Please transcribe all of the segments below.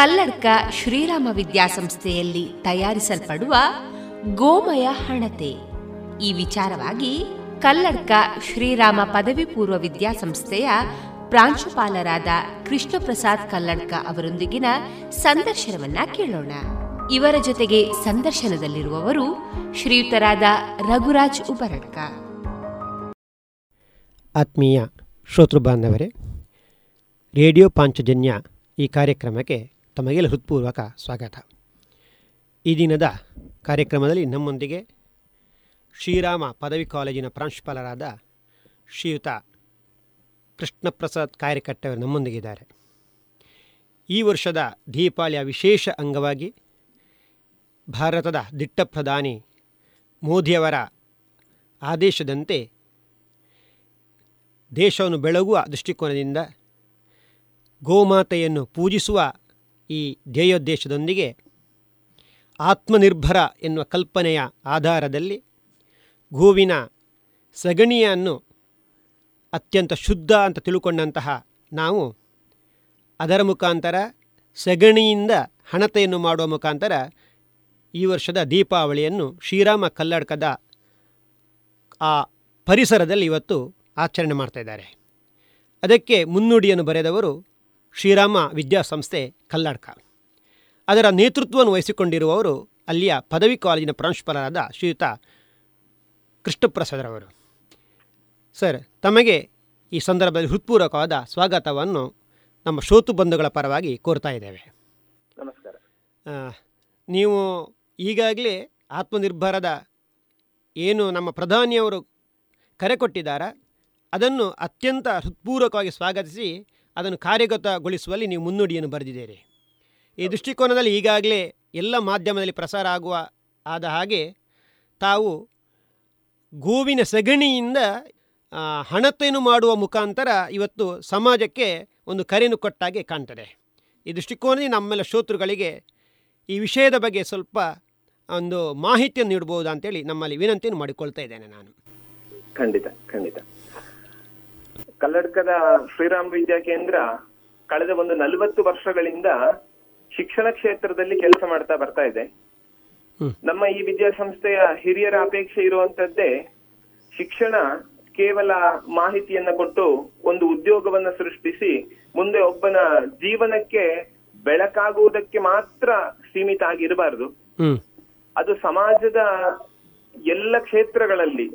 ಕಲ್ಲಡ್ಕ ಶ್ರೀರಾಮ ವಿದ್ಯಾಸಂಸ್ಥೆಯಲ್ಲಿ ತಯಾರಿಸಲ್ಪಡುವ ಗೋಮಯ ಹಣತೆ. ಈ ವಿಚಾರವಾಗಿ ಕಲ್ಲಡ್ಕ ಶ್ರೀರಾಮ ಪದವಿ ಪೂರ್ವ ವಿದ್ಯಾಸಂಸ್ಥೆಯ ಪ್ರಾಂಶುಪಾಲರಾದ ಕೃಷ್ಣ ಪ್ರಸಾದ್ ಕಲ್ಲಡ್ಕ ಅವರೊಂದಿಗಿನ ಸಂದರ್ಶನವನ್ನ ಕೇಳೋಣ. ಇವರ ಜೊತೆಗೆ ಸಂದರ್ಶನದಲ್ಲಿರುವವರು ಶ್ರೀಯುತರಾದ ರಘುರಾಜ್ ಉಬರಡ್ಕ. ಆತ್ಮೀಯ ಶ್ರೋತೃ ಬಾಂಧವರೇ, ರೇಡಿಯೋ ಪಾಂಚಜನ್ಯ ಈ ಕಾರ್ಯಕ್ರಮಕ್ಕೆ ತಮಗೆಲ್ಲ ಹೃತ್ಪೂರ್ವಕ ಸ್ವಾಗತ. ಈ ದಿನದ ಕಾರ್ಯಕ್ರಮದಲ್ಲಿ ನಮ್ಮೊಂದಿಗೆ ಶ್ರೀರಾಮ ಪದವಿ ಕಾಲೇಜಿನ ಪ್ರಾಂಶುಪಾಲರಾದ ಶ್ರೀಯುತ ಕೃಷ್ಣಪ್ರಸಾದ್ ಕಾರ್ಯಕರ್ತವರು ನಮ್ಮೊಂದಿಗಿದ್ದಾರೆ ಈ ವರ್ಷದ ದೀಪಾವಳಿಯ ವಿಶೇಷ ಅಂಗವಾಗಿ ಭಾರತದ ದಿಟ್ಟ ಪ್ರಧಾನಿ ಮೋದಿಯವರ ಆದೇಶದಂತೆ ದೇಶವನ್ನು ಬೆಳಗುವ ದೃಷ್ಟಿಕೋನದಿಂದ ಗೋಮಾತೆಯನ್ನು ಪೂಜಿಸುವ ಈ ಧ್ಯೇಯೋದ್ದೇಶದೊಂದಿಗೆ ಆತ್ಮನಿರ್ಭರ ಎನ್ನುವ ಕಲ್ಪನೆಯ ಆಧಾರದಲ್ಲಿ ಗೋವಿನ ಸಗಣಿಯನ್ನು ಅತ್ಯಂತ ಶುದ್ಧ ಅಂತ ತಿಳ್ಕೊಂಡಂತಹ ನಾವು ಅದರ ಮುಖಾಂತರ ಸಗಣಿಯಿಂದ ಹಣತೆಯನ್ನು ಮಾಡುವ ಮುಖಾಂತರ ಈ ವರ್ಷದ ದೀಪಾವಳಿಯನ್ನು ಶ್ರೀರಾಮ ಕಲ್ಲಡ್ಕದ ಆ ಪರಿಸರದಲ್ಲಿ ಇವತ್ತು ಆಚರಣೆ ಮಾಡ್ತಾಯಿದ್ದಾರೆ ಅದಕ್ಕೆ ಮುನ್ನುಡಿಯನ್ನು ಬರೆದವರು ಶ್ರೀರಾಮ ವಿದ್ಯಾಸಂಸ್ಥೆ ಕಲ್ಲಡ್ಕ. ಅದರ ನೇತೃತ್ವವನ್ನು ವಹಿಸಿಕೊಂಡಿರುವವರು ಅಲ್ಲಿಯ ಪದವಿ ಕಾಲೇಜಿನ ಪ್ರಾಂಶುಪಾಲರಾದ ಶ್ರೀಯುತ ಕೃಷ್ಣಪ್ರಸಾದರವರು. ಸರ್ ತಮಗೆ ಈ ಸಂದರ್ಭದಲ್ಲಿ ಹೃತ್ಪೂರ್ವಕವಾದ ಸ್ವಾಗತವನ್ನು ನಮ್ಮ ಶ್ರೋತು ಬಂಧುಗಳ ಪರವಾಗಿ ಕೋರ್ತಾ ಇದ್ದೇವೆ. ನಮಸ್ಕಾರ. ನೀವು ಈಗಾಗಲೇ ಆತ್ಮನಿರ್ಭರದ ಏನು ನಮ್ಮ ಪ್ರಧಾನಿಯವರು ಕರೆ ಕೊಟ್ಟಿದ್ದಾರ ಅದನ್ನು ಅತ್ಯಂತ ಹೃತ್ಪೂರ್ವಕವಾಗಿ ಸ್ವಾಗತಿಸಿ ಅದನ್ನು ಕಾರ್ಯಗತಗೊಳಿಸುವಲ್ಲಿ ನೀವು ಮುನ್ನುಡಿಯನ್ನು ಬರೆದಿದ್ದೀರಿ. ಈ ದೃಷ್ಟಿಕೋನದಲ್ಲಿ ಈಗಾಗಲೇ ಎಲ್ಲ ಮಾಧ್ಯಮದಲ್ಲಿ ಪ್ರಸಾರ ಆಗುವ, ಆದ ಹಾಗೆ ತಾವು ಗೋವಿನ ಸಗಣಿಯಿಂದ ಹಣತೆಯನ್ನು ಮಾಡುವ ಮುಖಾಂತರ ಇವತ್ತು ಸಮಾಜಕ್ಕೆ ಒಂದು ಕರೆಯನ್ನು ಕೊಟ್ಟಾಗೆ ಕಾಣ್ತದೆ. ಈ ದೃಷ್ಟಿಕೋನದಲ್ಲಿ ನಮ್ಮೆಲ್ಲ ಶ್ರೋತೃಗಳಿಗೆ ಈ ವಿಷಯದ ಬಗ್ಗೆ ಸ್ವಲ್ಪ ಒಂದು ಮಾಹಿತಿಯನ್ನು ನೀಡಬಹುದು ಅಂತೇಳಿ ನಮ್ಮಲ್ಲಿ ವಿನಂತಿಯನ್ನು ಮಾಡಿಕೊಳ್ತಾ ಇದ್ದೇನೆ ನಾನು. ಖಂಡಿತ ಖಂಡಿತ. ಕಲ್ಲಡ್ಕದ ಶ್ರೀರಾಮ್ ವಿದ್ಯಾ ಕೇಂದ್ರ ಕಳೆದ ಒಂದು ನಲವತ್ತು ವರ್ಷಗಳಿಂದ ಶಿಕ್ಷಣ ಕ್ಷೇತ್ರದಲ್ಲಿ ಕೆಲಸ ಮಾಡ್ತಾ ಬರ್ತಾ ಇದೆ. ನಮ್ಮ ಈ ವಿದ್ಯಾಸಂಸ್ಥೆಯ ಹಿರಿಯರ ಅಪೇಕ್ಷೆ ಇರುವಂತದ್ದೇ ಶಿಕ್ಷಣ ಕೇವಲ ಮಾಹಿತಿಯನ್ನ ಕೊಟ್ಟು ಒಂದು ಉದ್ಯೋಗವನ್ನ ಸೃಷ್ಟಿಸಿ ಮುಂದೆ ಒಬ್ಬನ ಜೀವನಕ್ಕೆ ಬೆಳಕಾಗುವುದಕ್ಕೆ ಮಾತ್ರ ಸೀಮಿತ ಆಗಿರಬಾರದು. ಅದು ಸಮಾಜದ ಎಲ್ಲ ಕ್ಷೇತ್ರಗಳಲ್ಲಿ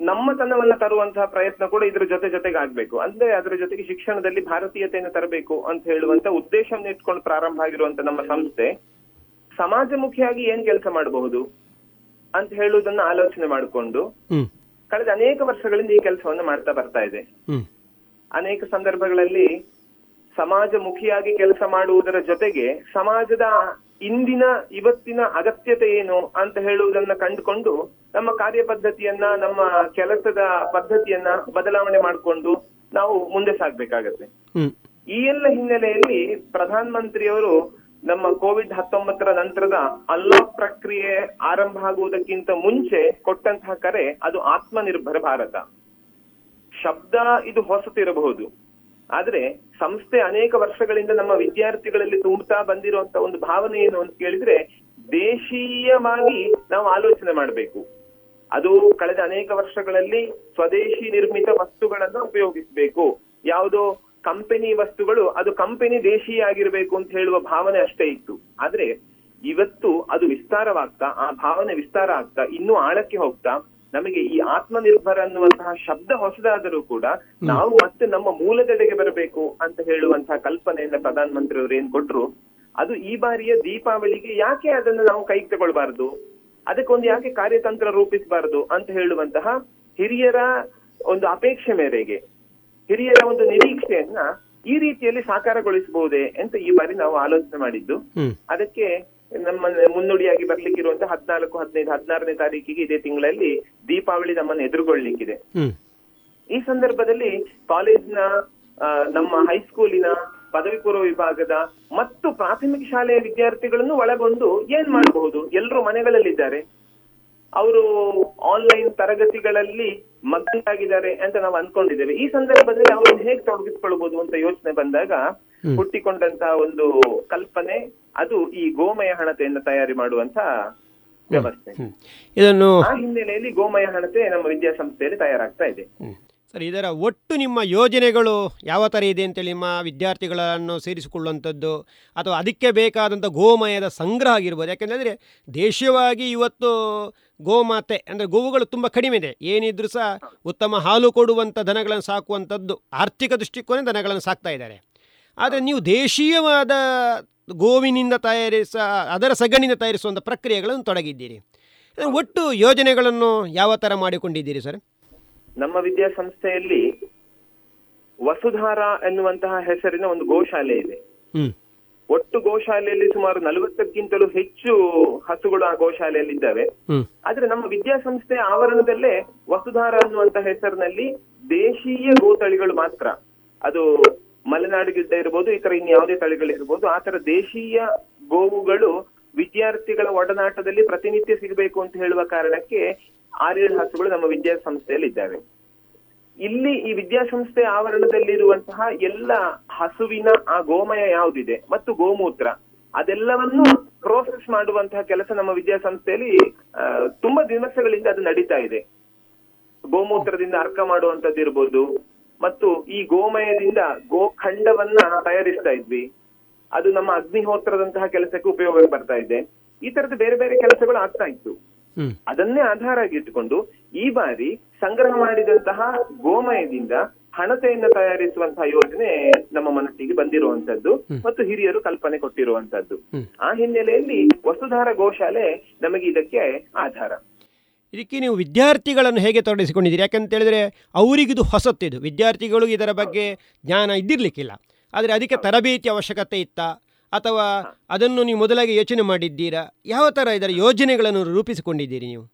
ನಮ್ಮತನವನ್ನ ತರುವಂತಹ ಪ್ರಯತ್ನ ಕೂಡ ಇದ್ರ ಜೊತೆ ಜೊತೆಗೆ ಆಗ್ಬೇಕು. ಅಂದ್ರೆ ಅದರ ಜೊತೆಗೆ ಶಿಕ್ಷಣದಲ್ಲಿ ಭಾರತೀಯತೆಯನ್ನು ತರಬೇಕು ಅಂತ ಹೇಳುವಂತ ಉದ್ದೇಶವನ್ನು ಇಟ್ಕೊಂಡು ಪ್ರಾರಂಭ ಆಗಿರುವಂತ ನಮ್ಮ ಸಂಸ್ಥೆ ಸಮಾಜಮುಖಿಯಾಗಿ ಏನ್ ಕೆಲಸ ಮಾಡಬಹುದು ಅಂತ ಹೇಳುವುದನ್ನ ಆಲೋಚನೆ ಮಾಡಿಕೊಂಡು ಕಳೆದ ಅನೇಕ ವರ್ಷಗಳಿಂದ ಈ ಕೆಲಸವನ್ನು ಮಾಡ್ತಾ ಬರ್ತಾ ಇದೆ. ಅನೇಕ ಸಂದರ್ಭಗಳಲ್ಲಿ ಸಮಾಜಮುಖಿಯಾಗಿ ಕೆಲಸ ಮಾಡುವುದರ ಜೊತೆಗೆ ಸಮಾಜದ ಇಂದಿನ ಇವತ್ತಿನ ಅಗತ್ಯತೆ ಏನು ಅಂತ ಹೇಳುವುದನ್ನ ಕಂಡುಕೊಂಡು ನಮ್ಮ ಕಾರ್ಯ ಪದ್ಧತಿಯನ್ನ ನಮ್ಮ ಕೆಲಸದ ಪದ್ಧತಿಯನ್ನ ಬದಲಾವಣೆ ಮಾಡಿಕೊಂಡು ನಾವು ಮುಂದೆ ಸಾಗ್ಬೇಕಾಗತ್ತೆ. ಈ ಎಲ್ಲ ಹಿನ್ನೆಲೆಯಲ್ಲಿ ಪ್ರಧಾನ ಮಂತ್ರಿಯವರು ನಮ್ಮ ಕೋವಿಡ್ ಹತ್ತೊಂಬತ್ತರ ನಂತರದ ಅನ್ಲಾಕ್ ಪ್ರಕ್ರಿಯೆ ಆರಂಭ ಆಗುವುದಕ್ಕಿಂತ ಮುಂಚೆ ಕೊಟ್ಟಂತಹ ಕರೆ ಅದು ಆತ್ಮನಿರ್ಭರ ಭಾರತ. ಶಬ್ದ ಇದು ಹೊಸತಿರಬಹುದು. ಆದ್ರೆ ಸಂಸ್ಥೆ ಅನೇಕ ವರ್ಷಗಳಿಂದ ನಮ್ಮ ವಿದ್ಯಾರ್ಥಿಗಳಲ್ಲಿ ತುಂಬುತ್ತಾ ಬಂದಿರುವಂತ ಒಂದು ಭಾವನೆ ಏನು ಅಂತ ಕೇಳಿದ್ರೆ ದೇಶೀಯವಾಗಿ ನಾವು ಆಲೋಚನೆ ಮಾಡಬೇಕು. ಅದು ಕಳೆದ ಅನೇಕ ವರ್ಷಗಳಲ್ಲಿ ಸ್ವದೇಶಿ ನಿರ್ಮಿತ ವಸ್ತುಗಳನ್ನ ಉಪಯೋಗಿಸಬೇಕು. ಯಾವುದೋ ಕಂಪನಿ ವಸ್ತುಗಳು, ಅದು ಕಂಪನಿ ದೇಶೀಯ ಆಗಿರ್ಬೇಕು ಅಂತ ಹೇಳುವ ಭಾವನೆ ಅಷ್ಟೇ ಇತ್ತು. ಆದ್ರೆ ಇವತ್ತು ಅದು ವಿಸ್ತಾರವಾಗ್ತಾ, ಆ ಭಾವನೆ ವಿಸ್ತಾರ ಆಗ್ತಾ, ಇನ್ನೂ ಆಳಕ್ಕೆ ಹೋಗ್ತಾ ನಮಗೆ ಈ ಆತ್ಮನಿರ್ಭರ ಅನ್ನುವಂತಹ ಶಬ್ದ ಹೊಸದಾದರೂ ಕೂಡ ನಾವು ಮತ್ತೆ ನಮ್ಮ ಮೂಲದೆಡೆಗೆ ಬರಬೇಕು ಅಂತ ಹೇಳುವಂತಹ ಕಲ್ಪನೆಯನ್ನ ಪ್ರಧಾನ ಮಂತ್ರಿ ಅವರು ಏನ್ ಕೊಟ್ರು ಅದು ಈ ಬಾರಿಯ ದೀಪಾವಳಿಗೆ ಯಾಕೆ ಅದನ್ನು ನಾವು ಕೈಗೆ ತಗೊಳ್ಬಾರ್ದು? ಅದಕ್ಕೊಂದು ಯಾಕೆ ಕಾರ್ಯತಂತ್ರ ರೂಪಿಸಬಾರದು ಅಂತ ಹೇಳುವಂತಹ ಹಿರಿಯರ ಒಂದು ಅಪೇಕ್ಷೆ ಮೇರೆಗೆ ಹಿರಿಯರ ಒಂದು ನಿರೀಕ್ಷೆಯನ್ನ ಈ ರೀತಿಯಲ್ಲಿ ಸಾಕಾರಗೊಳಿಸಬಹುದೇ ಅಂತ ಈ ಬಾರಿ ನಾವು ಆಲೋಚನೆ ಮಾಡಿದ್ದು. ಅದಕ್ಕೆ ನಮ್ಮ ಮುನ್ನುಡಿಯಾಗಿ ಬರ್ಲಿಕ್ಕಿರುವಂತಹ ಹದಿನಾಲ್ಕು ಹದಿನೈದು ಹದಿನಾರನೇ ತಾರೀಕಿಗೆ ಇದೇ ತಿಂಗಳಲ್ಲಿ ದೀಪಾವಳಿ ನಮ್ಮನ್ನು ಎದುರುಗೊಳ್ಳಿಕ್ಕಿದೆ ಈ ಸಂದರ್ಭದಲ್ಲಿ ಕಾಲೇಜ್ನ ನಮ್ಮ ಹೈಸ್ಕೂಲಿನ ಪದವಿ ಪೂರ್ವ ವಿಭಾಗದ ಮತ್ತು ಪ್ರಾಥಮಿಕ ಶಾಲೆಯ ವಿದ್ಯಾರ್ಥಿಗಳನ್ನು ಒಳಗೊಂಡು ಏನ್ ಮಾಡಬಹುದು? ಎಲ್ಲರೂ ಮನೆಗಳಲ್ಲಿದ್ದಾರೆ. ಅವರು ಆನ್ಲೈನ್ ತರಗತಿಗಳಲ್ಲಿ ಮಗ್ನಾಗಿದ್ದಾರೆ ಅಂತ ನಾವು ಅನ್ಕೊಂಡಿದ್ದೇವೆ ಈ ಸಂದರ್ಭದಲ್ಲಿ ಅವರನ್ನು ಹೇಗೆ ತೊಡಗಿಸ್ಕೊಳ್ಬಹುದು ಅಂತ ಯೋಚನೆ ಬಂದಾಗ ಹುಟ್ಟಿಕೊಂಡಂತಹ ಒಂದು ಕಲ್ಪನೆ ಅದು ಈ ಗೋಮಯ ಹಣತೆಯನ್ನು ತಯಾರಿ ಮಾಡುವಂತ ವ್ಯವಸ್ಥೆ. ಇದನ್ನು ಆ ಹಿನ್ನೆಲೆಯಲ್ಲಿ ಗೋಮಯ ಹಣತೆ ನಮ್ಮ ವಿದ್ಯಾಸಂಸ್ಥೆಯಲ್ಲಿ ತಯಾರಾಗ್ತಾ ಇದೆ. ಸರ್ ಇದರ ಒಟ್ಟು ನಿಮ್ಮ ಯೋಜನೆಗಳು ಯಾವ ಥರ ಇದೆ ಅಂತೇಳಿ ನಿಮ್ಮ ವಿದ್ಯಾರ್ಥಿಗಳನ್ನು ಸೇರಿಸಿಕೊಳ್ಳುವಂಥದ್ದು ಅಥವಾ ಅದಕ್ಕೆ ಬೇಕಾದಂಥ ಗೋಮಯದ ಸಂಗ್ರಹ ಆಗಿರ್ಬೋದು? ಯಾಕೆಂದರೆ ದೇಶೀಯವಾಗಿ ಇವತ್ತು ಗೋಮಾತೆ ಅಂದರೆ ಗೋವುಗಳು ತುಂಬ ಕಡಿಮೆ ಇದೆ. ಏನಿದ್ರೂ ಸಹ ಉತ್ತಮ ಹಾಲು ಕೊಡುವಂಥ ದನಗಳನ್ನು ಸಾಕುವಂಥದ್ದು ಆರ್ಥಿಕ ದೃಷ್ಟಿಕೋನ ದನಗಳನ್ನು ಸಾಕ್ತಾ ಇದ್ದಾರೆ. ಆದರೆ ನೀವು ದೇಶೀಯವಾದ ಗೋವಿನಿಂದ ತಯಾರಿಸ ಅದರ ಸಗಣಿಯಿಂದ ತಯಾರಿಸುವಂಥ ಪ್ರಕ್ರಿಯೆಗಳನ್ನು ತೊಡಗಿದ್ದೀರಿ. ಒಟ್ಟು ಯೋಜನೆಗಳನ್ನು ಯಾವ ಥರ ಮಾಡಿಕೊಂಡಿದ್ದೀರಿ ಸರ್? ನಮ್ಮ ವಿದ್ಯಾಸಂಸ್ಥೆಯಲ್ಲಿ ವಸುಧಾರ ಎನ್ನುವಂತಹ ಹೆಸರಿನ ಒಂದು ಗೋಶಾಲೆ ಇದೆ. ಒಟ್ಟು ಗೋಶಾಲೆಯಲ್ಲಿ ಸುಮಾರು ನಲವತ್ತಕ್ಕಿಂತಲೂ ಹೆಚ್ಚು ಹಸುಗಳು ಆ ಗೋಶಾಲೆಯಲ್ಲಿ ಇದ್ದಾವೆ ಆದ್ರೆ ನಮ್ಮ ವಿದ್ಯಾಸಂಸ್ಥೆ ಆವರಣದಲ್ಲೇ ವಸುಧಾರ ಅನ್ನುವಂತಹ ಹೆಸರಿನಲ್ಲಿ ದೇಶೀಯ ಗೋತಳಿಗಳು ಮಾತ್ರ. ಅದು ಮಲೆನಾಡು ಗಿಡ್ಡ ಇರ್ಬೋದು, ಈ ತರ ಇನ್ಯಾವುದೇ ತಳಿಗಳಿರ್ಬೋದು ಆ ತರ ದೇಶೀಯ ಗೋವುಗಳು ವಿದ್ಯಾರ್ಥಿಗಳ ಒಡನಾಟದಲ್ಲಿ ಪ್ರತಿನಿತ್ಯ ಸಿಗಬೇಕು ಅಂತ ಹೇಳುವ ಕಾರಣಕ್ಕೆ ಆರೇಳು ಹಸುಗಳು ನಮ್ಮ ವಿದ್ಯಾಸಂಸ್ಥೆಯಲ್ಲಿ ಇದ್ದಾವೆ ಇಲ್ಲಿ ಈ ವಿದ್ಯಾಸಂಸ್ಥೆ ಆವರಣದಲ್ಲಿರುವಂತಹ ಎಲ್ಲ ಹಸುವಿನ ಆ ಗೋಮಯ ಯಾವುದಿದೆ ಮತ್ತು ಗೋಮೂತ್ರ, ಅದೆಲ್ಲವನ್ನು ಪ್ರೋಸೆಸ್ ಮಾಡುವಂತಹ ಕೆಲಸ ನಮ್ಮ ವಿದ್ಯಾಸಂಸ್ಥೆಯಲ್ಲಿ ತುಂಬಾ ದಿವಸಗಳಿಂದ ಅದು ನಡೀತಾ ಇದೆ. ಗೋಮೂತ್ರದಿಂದ ಅರ್ಕ ಮಾಡುವಂತದ್ದು ಇರ್ಬೋದು ಮತ್ತು ಈ ಗೋಮಯದಿಂದ ಗೋಖಂಡವನ್ನ ತಯಾರಿಸ್ತಾ ಇದ್ವಿ. ಅದು ನಮ್ಮ ಅಗ್ನಿಹೋತ್ರದಂತಹ ಕೆಲಸಕ್ಕೆ ಉಪಯೋಗ ಬರ್ತಾ ಇದೆ. ಈ ತರದ ಬೇರೆ ಬೇರೆ ಕೆಲಸಗಳು ಆಗ್ತಾ ಇತ್ತು. ಅದನ್ನೇ ಆಧಾರ ಆಗಿಟ್ಟುಕೊಂಡು ಈ ಬಾರಿ ಸಂಗ್ರಹ ಮಾಡಿದಂತಹ ಗೋಮಯದಿಂದ ಹಣತೆಯನ್ನು ತಯಾರಿಸುವಂತಹ ಯೋಜನೆ ನಮ್ಮ ಮನಸ್ಸಿಗೆ ಬಂದಿರುವಂತದ್ದು ಮತ್ತು ಹಿರಿಯರು ಕಲ್ಪನೆ ಕೊಟ್ಟಿರುವಂತದ್ದು. ಆ ಹಿನ್ನೆಲೆಯಲ್ಲಿ ವಸುಧಾರ ಗೋಶಾಲೆ ನಮಗೆ ಇದಕ್ಕೆ ಆಧಾರ. ಇದಕ್ಕೆ ನೀವು ವಿದ್ಯಾರ್ಥಿಗಳನ್ನು ಹೇಗೆ ತೊಡಗಿಸಿಕೊಂಡಿದ್ದೀರಿ? ಯಾಕಂತ ಹೇಳಿದ್ರೆ ಅವರಿಗಿದು ಹೊಸತ್ತಿದು. ವಿದ್ಯಾರ್ಥಿಗಳು ಇದರ ಬಗ್ಗೆ ಜ್ಞಾನ ಇದ್ದಿರಲಿಕ್ಕಿಲ್ಲ. ಆದರೆ ಅದಕ್ಕೆ ತರಬೇತಿ ಅವಶ್ಯಕತೆ ಇತ್ತಾ? ಅಥವಾ ಅದನ್ನು ನೀವು ಮೊದಲಾಗಿ ಯೋಚನೆ ಮಾಡಿದ್ದೀರಾ? ಯಾವ ಥರ ಇದರ ಯೋಜನೆಗಳನ್ನು ರೂಪಿಸಿಕೊಂಡಿದ್ದೀರಿ ನೀವು?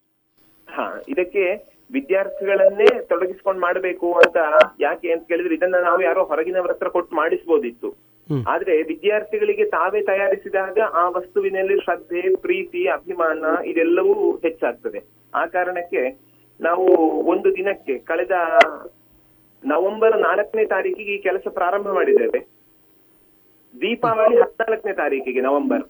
ಹಾ, ಇದಕ್ಕೆ ವಿದ್ಯಾರ್ಥಿಗಳನ್ನೇ ತೊಡಗಿಸ್ಕೊಂಡು ಮಾಡಬೇಕು ಅಂತ ಯಾಕೆ ಅಂತ ಕೇಳಿದ್ರೆ ಇದನ್ನ ನಾವು ಯಾರೋ ಹೊರಗಿನವರ ಹತ್ರ ಕೊಟ್ಟು ಮಾಡಿಸ್ಬೋದಿತ್ತು. ಆದ್ರೆ ವಿದ್ಯಾರ್ಥಿಗಳಿಗೆ ತಾವೇ ತಯಾರಿಸಿದಾಗ ಆ ವಸ್ತುವಿನಲ್ಲಿ ಶ್ರದ್ಧೆ ಪ್ರೀತಿ ಅಭಿಮಾನ ಇದೆಲ್ಲವೂ ಹೆಚ್ಚಾಗ್ತದೆ. ಆ ಕಾರಣಕ್ಕೆ ನಾವು ಒಂದು ದಿನಕ್ಕೆ ಕಳೆದ ನವೆಂಬರ್ ನಾಲ್ಕನೇ ತಾರೀಕಿಗೆ ಈ ಕೆಲಸ ಪ್ರಾರಂಭ ಮಾಡಿದ್ದೇವೆ. ದೀಪಾವಳಿ ಹದಿನಾಲ್ಕನೇ ತಾರೀಕಿಗೆ ನವೆಂಬರ್.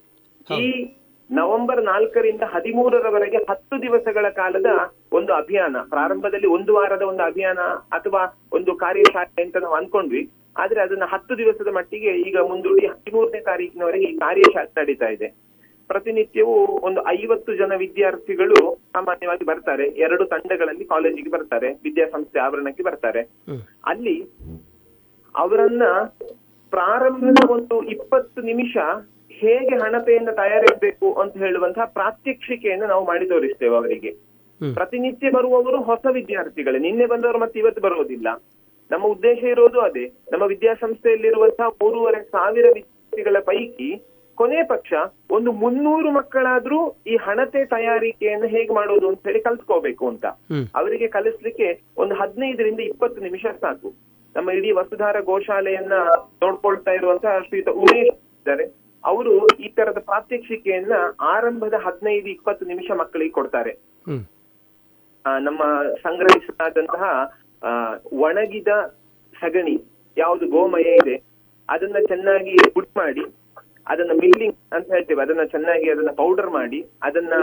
ಈ ನವೆಂಬರ್ ನಾಲ್ಕರಿಂದ ಹದಿಮೂರರವರೆಗೆ ಹತ್ತು ದಿವಸಗಳ ಕಾಲದ ಒಂದು ಅಭಿಯಾನ ಪ್ರಾರಂಭದಲ್ಲಿ ಒಂದು ವಾರದ ಒಂದು ಅಭಿಯಾನ ಅಥವಾ ಒಂದು ಕಾರ್ಯಶಾಲೆ ಅಂತ ನಾವು ಅನ್ಕೊಂಡ್ವಿ. ಆದ್ರೆ ಅದನ್ನ ಹತ್ತು ದಿವಸದ ಮಟ್ಟಿಗೆ ಈಗ ಮುಂದೂಡಿ ಹದಿಮೂರನೇ ತಾರೀಕಿನವರೆಗೆ ಈ ಕಾರ್ಯಶಾಲೆ ನಡೀತಾ ಇದೆ. ಪ್ರತಿನಿತ್ಯವೂ ಒಂದು ಐವತ್ತು ಜನ ವಿದ್ಯಾರ್ಥಿಗಳು ಸಾಮಾನ್ಯವಾಗಿ ಬರ್ತಾರೆ. ಎರಡು ತಂಡಗಳಲ್ಲಿ ಕಾಲೇಜಿಗೆ ಬರ್ತಾರೆ. ವಿದ್ಯಾಸಂಸ್ಥೆ ಆವರಣಕ್ಕೆ ಬರ್ತಾರೆ. ಅಲ್ಲಿ ಅವರನ್ನ ಪ್ರಾರಂಭದ ಒಂದು ಇಪ್ಪತ್ತು ನಿಮಿಷ ಹೇಗೆ ಹಣತೆಯನ್ನ ತಯಾರಿಸಬೇಕು ಅಂತ ಹೇಳುವಂತಹ ಪ್ರಾತ್ಯಕ್ಷಿಕೆಯನ್ನು ನಾವು ಮಾಡಿ ತೋರಿಸ್ತೇವೆ ಅವರಿಗೆ. ಪ್ರತಿನಿತ್ಯ ಬರುವವರು ಹೊಸ ವಿದ್ಯಾರ್ಥಿಗಳೇ. ನಿನ್ನೆ ಬಂದವರು ಮತ್ತೆ ಇವತ್ತು ಬರೋದಿಲ್ಲ ನಮ್ಮ ಉದ್ದೇಶ ಇರೋದು ಅದೇ. ನಮ್ಮ ವಿದ್ಯಾಸಂಸ್ಥೆಯಲ್ಲಿರುವಂತಹ ಮೂರುವರೆ ಸಾವಿರ ವಿದ್ಯಾರ್ಥಿಗಳ ಪೈಕಿ ಕೊನೆ ಪಕ್ಷ ಒಂದು ಮುನ್ನೂರು ಮಕ್ಕಳಾದ್ರೂ ಈ ಹಣತೆ ತಯಾರಿಕೆಯನ್ನು ಹೇಗೆ ಮಾಡೋದು ಅಂತ ಹೇಳಿ ಕಲ್ತ್ಕೋಬೇಕು ಅಂತ. ಅವರಿಗೆ ಕಲಿಸ್ಲಿಕ್ಕೆ ಒಂದು ಹದಿನೈದರಿಂದ ಇಪ್ಪತ್ತು ನಿಮಿಷ ಸಾಕು. ನಮ್ಮ ಇಡೀ ವಸುಧಾರ ಗೋಶಾಲೆಯನ್ನ ನೋಡ್ಕೊಳ್ತಾ ಇರುವಂತಹ ಶ್ರೀಯುತ ಉಮೇಶ್ ಇದ್ದಾರೆ. ಅವರು ಈ ತರದ ಪ್ರಾತ್ಯಕ್ಷಿಕೆಯನ್ನ ಆರಂಭದ ಹದಿನೈದು ಇಪ್ಪತ್ತು ನಿಮಿಷ ಮಕ್ಕಳಿಗೆ ಕೊಡ್ತಾರೆ. ಆ, ನಮ್ಮ ಸಂಗ್ರಹಿಸಲಾದಂತಹ ಒಣಗಿದ ಸಗಣಿ ಯಾವುದು ಗೋಮಯ ಇದೆ ಅದನ್ನ ಚೆನ್ನಾಗಿ ಪುಟ್ ಮಾಡಿ ಅದನ್ನ ಮಿಲ್ಲಿಂಗ್ ಅಂತ ಹೇಳ್ತೇವೆ ಅದನ್ನ ಚೆನ್ನಾಗಿ ಅದನ್ನ ಪೌಡರ್ ಮಾಡಿ ಅದನ್ನ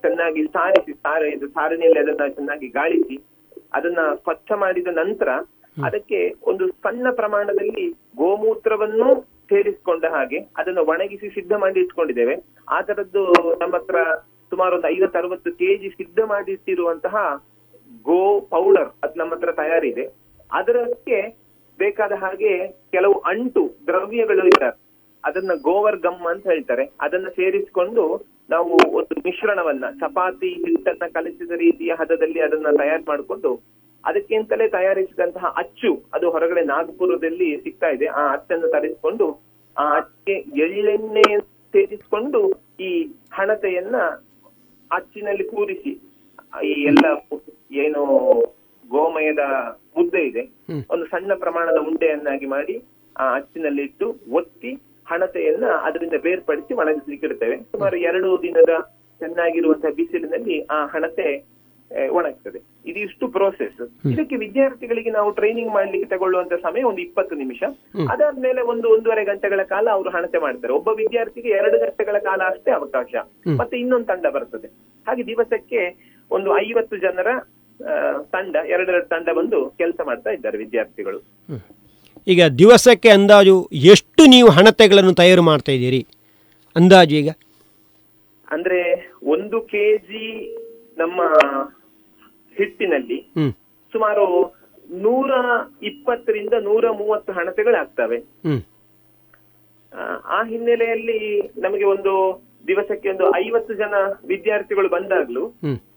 ಚೆನ್ನಾಗಿ ಸಾರಿಸಿ ಸಾರ ಇದು ಸಾರಣಿಯಲ್ಲಿ ಅದನ್ನ ಚೆನ್ನಾಗಿ ಗಾಳಿಸಿ ಅದನ್ನ ಸ್ವಚ್ಛ ಮಾಡಿದ ನಂತರ ಅದಕ್ಕೆ ಒಂದು ಸಣ್ಣ ಪ್ರಮಾಣದಲ್ಲಿ ಗೋಮೂತ್ರವನ್ನು ಸೇರಿಸಿಕೊಂಡ ಹಾಗೆ ಅದನ್ನ ಒಣಗಿಸಿ ಸಿದ್ಧ ಮಾಡಿ ಇಟ್ಕೊಂಡಿದ್ದೇವೆ. ಆ ತರದ್ದು ನಮ್ಮ ಹತ್ರ ಸುಮಾರು ಒಂದು ಐವತ್ತು ಅರವತ್ತು ಕೆಜಿ ಸಿದ್ಧ ಮಾಡಿಟ್ಟಿರುವಂತಹ ಗೋ ಪೌಡರ್ ಅದ್ ನಮ್ಮ ಹತ್ರ ತಯಾರಿದೆ. ಅದರಕ್ಕೆ ಬೇಕಾದ ಹಾಗೆ ಕೆಲವು ಅಂಟು ದ್ರವ್ಯಗಳು ಇದ್ದಾರೆ. ಅದನ್ನ ಗೋವರ್ ಗಮ್ ಅಂತ ಹೇಳ್ತಾರೆ. ಅದನ್ನ ಸೇರಿಸಿಕೊಂಡು ನಾವು ಒಂದು ಮಿಶ್ರಣವನ್ನ, ಚಪಾತಿ ಹಿಟ್ಟನ್ನ ಕಲಿಸಿದ ರೀತಿಯ ಹದದಲ್ಲಿ ಅದನ್ನ ತಯಾರು ಮಾಡಿಕೊಂಡು ಅದಕ್ಕಿಂತಲೇ ತಯಾರಿಸಿದಂತಹ ಅಚ್ಚು ಅದು ಹೊರಗಡೆ ನಾಗಪುರದಲ್ಲಿ ಸಿಗ್ತಾ ಇದೆ. ಆ ಅಚ್ಚನ್ನು ತರಿಸಿಕೊಂಡು ಆ ಅಚ್ಚಿಗೆ ಎಳ್ಳೆಣ್ಣೆ ಸೇರಿಸಿಕೊಂಡು ಈ ಹಣತೆಯನ್ನ ಅಚ್ಚಿನಲ್ಲಿ ಕೂರಿಸಿ ಈ ಎಲ್ಲ ಏನು ಗೋಮಯದ ಮುದ್ದೆ ಇದೆ ಒಂದು ಸಣ್ಣ ಪ್ರಮಾಣದ ಉಂಡೆಯನ್ನಾಗಿ ಮಾಡಿ ಆ ಅಚ್ಚಿನಲ್ಲಿ ಇಟ್ಟು ಒತ್ತಿ ಹಣತೆಯನ್ನ ಅದರಿಂದ ಬೇರ್ಪಡಿಸಿ ಒಣಗಿಸ್ಲಿಕ್ಕೆ ಇಡ್ತೇವೆ ಸುಮಾರು ಎರಡು ದಿನದ ಚೆನ್ನಾಗಿರುವಂತಹ ಬಿಸಿಲಿನಲ್ಲಿ ಆ ಹಣತೆ ಒಣಗ್ತದೆ. ಇದಿಷ್ಟು ಪ್ರೋಸೆಸ್ ಇದಕ್ಕೆ ವಿದ್ಯಾರ್ಥಿಗಳಿಗೆ ನಾವು ಟ್ರೈನಿಂಗ್ ಮಾಡ್ಲಿಕ್ಕೆ ತಗೊಳ್ಳುವಂತ ಸಮಯ ಒಂದು ಇಪ್ಪತ್ತು ನಿಮಿಷ. ಅದಾದ್ಮೇಲೆ ಒಂದು ಒಂದೂವರೆ ಗಂಟೆಗಳ ಕಾಲ ಅವರು ಹಣತೆ ಮಾಡ್ತಾರೆ. ಒಬ್ಬ ವಿದ್ಯಾರ್ಥಿಗೆ ಎರಡು ಗಂಟೆಗಳ ಕಾಲ ಅಷ್ಟೇ ಅವಕಾಶ. ಮತ್ತೆ ಇನ್ನೊಂದು ತಂಡ ಬರ್ತದೆ. ಹಾಗೆ ದಿವಸಕ್ಕೆ ಒಂದು ಐವತ್ತು ಜನರ ತಂಡ ಎರಡೆರಡು ತಂಡ ಬಂದು ಕೆಲಸ ಮಾಡ್ತಾ ಇದ್ದಾರೆ ವಿದ್ಯಾರ್ಥಿಗಳು. ಈಗ ದಿವಸಕ್ಕೆ ಅಂದಾಜು ಎಷ್ಟು ನೀವು ಹಣತೆಗಳನ್ನು ತಯಾರು ಮಾಡ್ತಾ ಇದ್ದೀರಿ? ಅಂದಾಜು ಈಗ. ಅಂದ್ರೆ ಒಂದು ಕೆಜಿ ನಮ್ಮ ಹಿಟ್ಟಿನಲ್ಲಿ ಸುಮಾರು ನೂರ ಇಪ್ಪತ್ತರಿಂದ ನೂರ ಮೂವತ್ತು ಹಣತೆಗಳಾಗ್ತವೆ. ಆ ಹಿನ್ನೆಲೆಯಲ್ಲಿ ನಮಗೆ ಒಂದು ದಿವಸಕ್ಕೆ ಒಂದು ಐವತ್ತು ಜನ ವಿದ್ಯಾರ್ಥಿಗಳು ಬಂದಾಗ್ಲೂ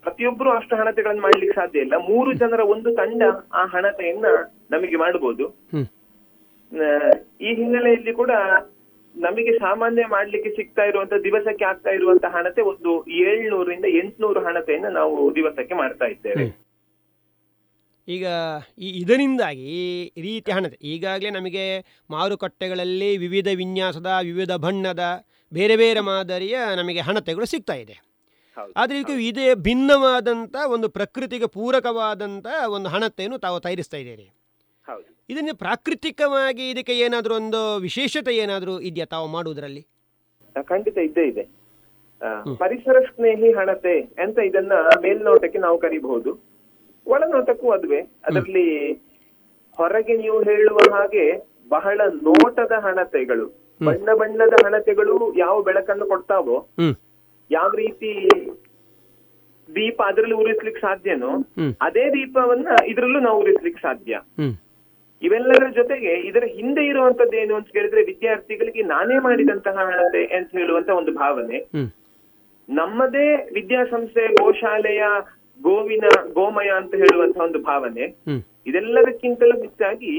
ಪ್ರತಿಯೊಬ್ಬರು ಅಷ್ಟು ಹಣತೆಗಳನ್ನು ಮಾಡ್ಲಿಕ್ಕೆ ಸಾಧ್ಯ ಇಲ್ಲ. ಮೂರು ಜನರ ಒಂದು ತಂಡ ಆ ಹಣತೆಯನ್ನ ನಮಗೆ ಮಾಡಬಹುದು ಈ ಹಿನ್ನೆಲೆಯಲ್ಲಿ ಕೂಡ ನಮಗೆ ಸಾಮಾನ್ಯ ಮಾಡ್ಲಿಕ್ಕೆ ಸಿಗ್ತಾ ಇರುವಂತ ದಿವಸಕ್ಕೆ ಆಗ್ತಾ ಇರುವಂತ ಹಣತೆ ಒಂದು ಏಳ್ನೂರಿಂದ ಎಂಟುನೂರು ಹಣತೆಯನ್ನ ನಾವು ದಿವಸಕ್ಕೆ ಮಾಡ್ತಾ ಇದ್ದೇವೆ. ಈಗ ಈ ಇದರಿಂದಾಗಿ ಈ ರೀತಿ ಹಣತೆ ಈಗಾಗಲೇ ನಮಗೆ ಮಾರುಕಟ್ಟೆಗಳಲ್ಲಿ ವಿವಿಧ ವಿನ್ಯಾಸದ ವಿವಿಧ ಬಣ್ಣದ ಬೇರೆ ಬೇರೆ ಮಾದರಿಯ ನಮಗೆ ಹಣತೆಗಳು ಸಿಗ್ತಾ ಇದೆ. ಆದರೆ ಈಗ ಇದೇ ಭಿನ್ನವಾದಂಥ ಒಂದು ಪ್ರಕೃತಿಗೆ ಪೂರಕವಾದಂಥ ಒಂದು ಹಣತೆಯನ್ನು ತಾವು ತಯಾರಿಸ್ತಾ ಇದ್ದೀರಿ ಇದನ್ನು ಪ್ರಾಕೃತಿಕವಾಗಿ ಇದಕ್ಕೆ ಏನಾದರೂ ಒಂದು ವಿಶೇಷತೆ ಏನಾದರೂ ಇದೆಯಾ ತಾವು ಮಾಡುವುದರಲ್ಲಿ? ಖಂಡಿತ ಇದ್ದೇ ಇದೆ. ಪರಿಸರ ಸ್ನೇಹಿ ಹಣತೆ ಅಂತ ಇದನ್ನ ಮೇಲ್ನೋಟಕ್ಕೆ ನಾವು ಕರಿಬಹುದು. ಒಳನೋಟಕ್ಕೂ ಅದುವೆ. ಅದರಲ್ಲಿ ಹೊರಗೆ ನೀವು ಹೇಳುವ ಹಾಗೆ ಬಹಳ ನೋಟದ ಹಣತೆಗಳು. ಬಣ್ಣ ಬಣ್ಣದ ಹಣತೆಗಳು ಯಾವ ಬೆಳಕನ್ನು ಕೊಡ್ತಾವೋ ಯಾವ ರೀತಿ ದೀಪ ಅದರಲ್ಲಿ ಉರಿಸ್ಲಿಕ್ಕೆ ಸಾಧ್ಯನೋ ಅದೇ ದೀಪವನ್ನ ಇದರಲ್ಲೂ ನಾವು ಉರಿಸ್ಲಿಕ್ಕೆ ಸಾಧ್ಯ. ಇವೆಲ್ಲದರ ಜೊತೆಗೆ ಇದರ ಹಿಂದೆ ಇರುವಂತದ್ದು ಏನು ಅಂತ ಕೇಳಿದ್ರೆ ವಿದ್ಯಾರ್ಥಿಗಳಿಗೆ ನಾನೇ ಮಾಡಿದಂತಹ ಹಣತೆ ಅಂತ ಹೇಳುವಂತ ಒಂದು ಭಾವನೆ. ನಮ್ಮದೇ ವಿದ್ಯಾಸಂಸ್ಥೆ ಗೋಶಾಲೆಯ ಗೋವಿನ ಗೋಮಯ ಅಂತ ಹೇಳುವಂತಹ ಒಂದು ಭಾವನೆ. ಇದೆಲ್ಲದಕ್ಕಿಂತಲೂ ಹೆಚ್ಚಾಗಿ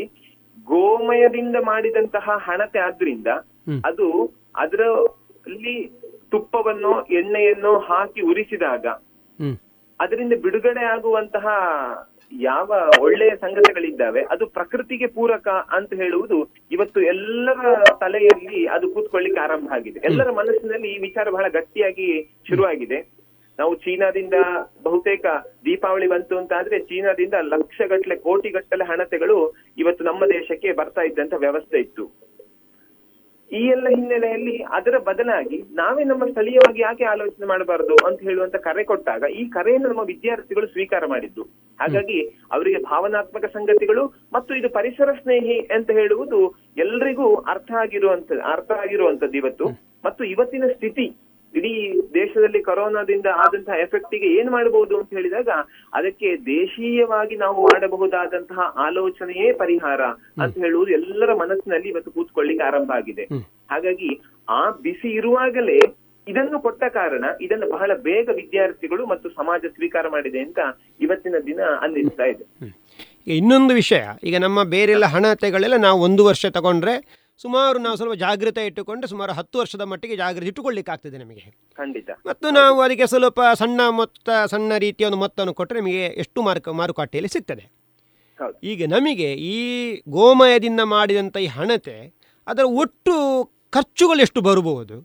ಗೋಮಯದಿಂದ ಮಾಡಿದಂತಹ ಹಣತೆ ಆದ್ರಿಂದ. ಅದು ಅದರಲ್ಲಿ ತುಪ್ಪವನ್ನು ಎಣ್ಣೆಯನ್ನು ಹಾಕಿ ಉರಿಸಿದಾಗ ಅದರಿಂದ ಬಿಡುಗಡೆ ಆಗುವಂತಹ ಯಾವ ಒಳ್ಳೆಯ ಸಂಗತಿಗಳಿದ್ದಾವೆ ಅದು ಪ್ರಕೃತಿಗೆ ಪೂರಕ ಅಂತ ಹೇಳುವುದು ಇವತ್ತು ಎಲ್ಲರ ತಲೆಯಲ್ಲಿ ಅದು ಕೂತ್ಕೊಳ್ಳಿಕ್ಕೆ ಆರಂಭ ಆಗಿದೆ. ಎಲ್ಲರ ಮನಸ್ಸಿನಲ್ಲಿ ಈ ವಿಚಾರ ಬಹಳ ಗಟ್ಟಿಯಾಗಿ ಶುರುವಾಗಿದೆ. ನಾವು ಚೀನಾದಿಂದ ಬಹುತೇಕ ದೀಪಾವಳಿ ಬಂತು ಅಂತ ಆದ್ರೆ ಚೀನಾದಿಂದ ಲಕ್ಷಗಟ್ಟಲೆ ಕೋಟಿಗಟ್ಟಲೆ ಹಣತೆಗಳು ಇವತ್ತು ನಮ್ಮ ದೇಶಕ್ಕೆ ಬರ್ತಾ ಇದ್ದಂತ ವ್ಯವಸ್ಥೆ ಇತ್ತು. ಈ ಎಲ್ಲ ಹಿನ್ನೆಲೆಯಲ್ಲಿ ಅದರ ಬದಲಾಗಿ ನಾವೇ ನಮ್ಮ ಸ್ಥಳೀಯವಾಗಿ ಯಾಕೆ ಆಲೋಚನೆ ಮಾಡಬಾರದು ಅಂತ ಹೇಳುವಂತ ಕರೆ ಕೊಟ್ಟಾಗ ಈ ಕರೆಯನ್ನು ನಮ್ಮ ವಿದ್ಯಾರ್ಥಿಗಳು ಸ್ವೀಕಾರ ಮಾಡಿದ್ದು. ಹಾಗಾಗಿ ಅವರಿಗೆ ಭಾವನಾತ್ಮಕ ಸಂಗತಿಗಳು ಮತ್ತು ಇದು ಪರಿಸರ ಸ್ನೇಹಿ ಅಂತ ಹೇಳುವುದು ಎಲ್ರಿಗೂ ಅರ್ಥ ಆಗಿರುವಂತ ಅರ್ಥ ಆಗಿರುವಂತದ್ದು ಇವತ್ತು. ಮತ್ತು ಇವತ್ತಿನ ಸ್ಥಿತಿ ಇಡೀ ದೇಶದಲ್ಲಿ ಕೊರೋನಾದಿಂದ ಆದಂತಹ ಎಫೆಕ್ಟಿಗೆ ಏನ್ ಮಾಡಬಹುದು ಅಂತ ಹೇಳಿದಾಗ ಅದಕ್ಕೆ ದೇಶೀಯವಾಗಿ ನಾವು ಮಾಡಬಹುದಾದಂತಹ ಆಲೋಚನೆಯೇ ಪರಿಹಾರ ಅಂತ ಹೇಳುವುದು ಎಲ್ಲರ ಮನಸ್ಸಿನಲ್ಲಿ ಇವತ್ತು ಕೂತ್ಕೊಳ್ಳಿಕ್ಕೆ ಆರಂಭ ಆಗಿದೆ. ಹಾಗಾಗಿ ಆ ಬಿಸಿ ಇರುವಾಗಲೇ ಇದನ್ನು ಕೊಟ್ಟ ಕಾರಣ ಇದನ್ನು ಬಹಳ ಬೇಗ ವಿದ್ಯಾರ್ಥಿಗಳು ಮತ್ತು ಸಮಾಜ ಸ್ವೀಕಾರ ಮಾಡಿದೆ ಅಂತ ಇವತ್ತಿನ ದಿನ ಅನ್ನಿಸ್ತಾ ಇದೆ. ಇನ್ನೊಂದು ವಿಷಯ ಈಗ ನಮ್ಮ ಬೇರೆಲ್ಲ ಹಣತೆಗಳೆಲ್ಲ ನಾವು ಒಂದು ವರ್ಷ ತಗೊಂಡ್ರೆ ಸುಮಾರು ನಾವು ಸ್ವಲ್ಪ ಜಾಗೃತೆ ಇಟ್ಟುಕೊಂಡು ಸುಮಾರು ಹತ್ತು ವರ್ಷದ ಮಟ್ಟಿಗೆ ಜಾಗೃತಿ ಇಟ್ಟುಕೊಳ್ಳಿಕ್ಕೆ ಆಗ್ತದೆ ನಮಗೆ. ಖಂಡಿತ. ಮತ್ತು ನಾವು ಅದಕ್ಕೆ ಸ್ವಲ್ಪ ಸಣ್ಣ ಮೊತ್ತ ಸಣ್ಣ ರೀತಿಯ ಒಂದು ಮೊತ್ತವನ್ನು ಕೊಟ್ಟರೆ ನಮಗೆ ಎಷ್ಟು ಮಾರುಕ ಮಾರುಕಟ್ಟೆಯಲ್ಲಿ ಸಿಗ್ತದೆ. ಈಗ ನಮಗೆ ಈ ಗೋಮಯದಿಂದ ಮಾಡಿದಂಥ ಈ ಹಣತೆ ಅದರ ಒಟ್ಟು ಖರ್ಚುಗಳು ಎಷ್ಟು ಬರಬಹುದು?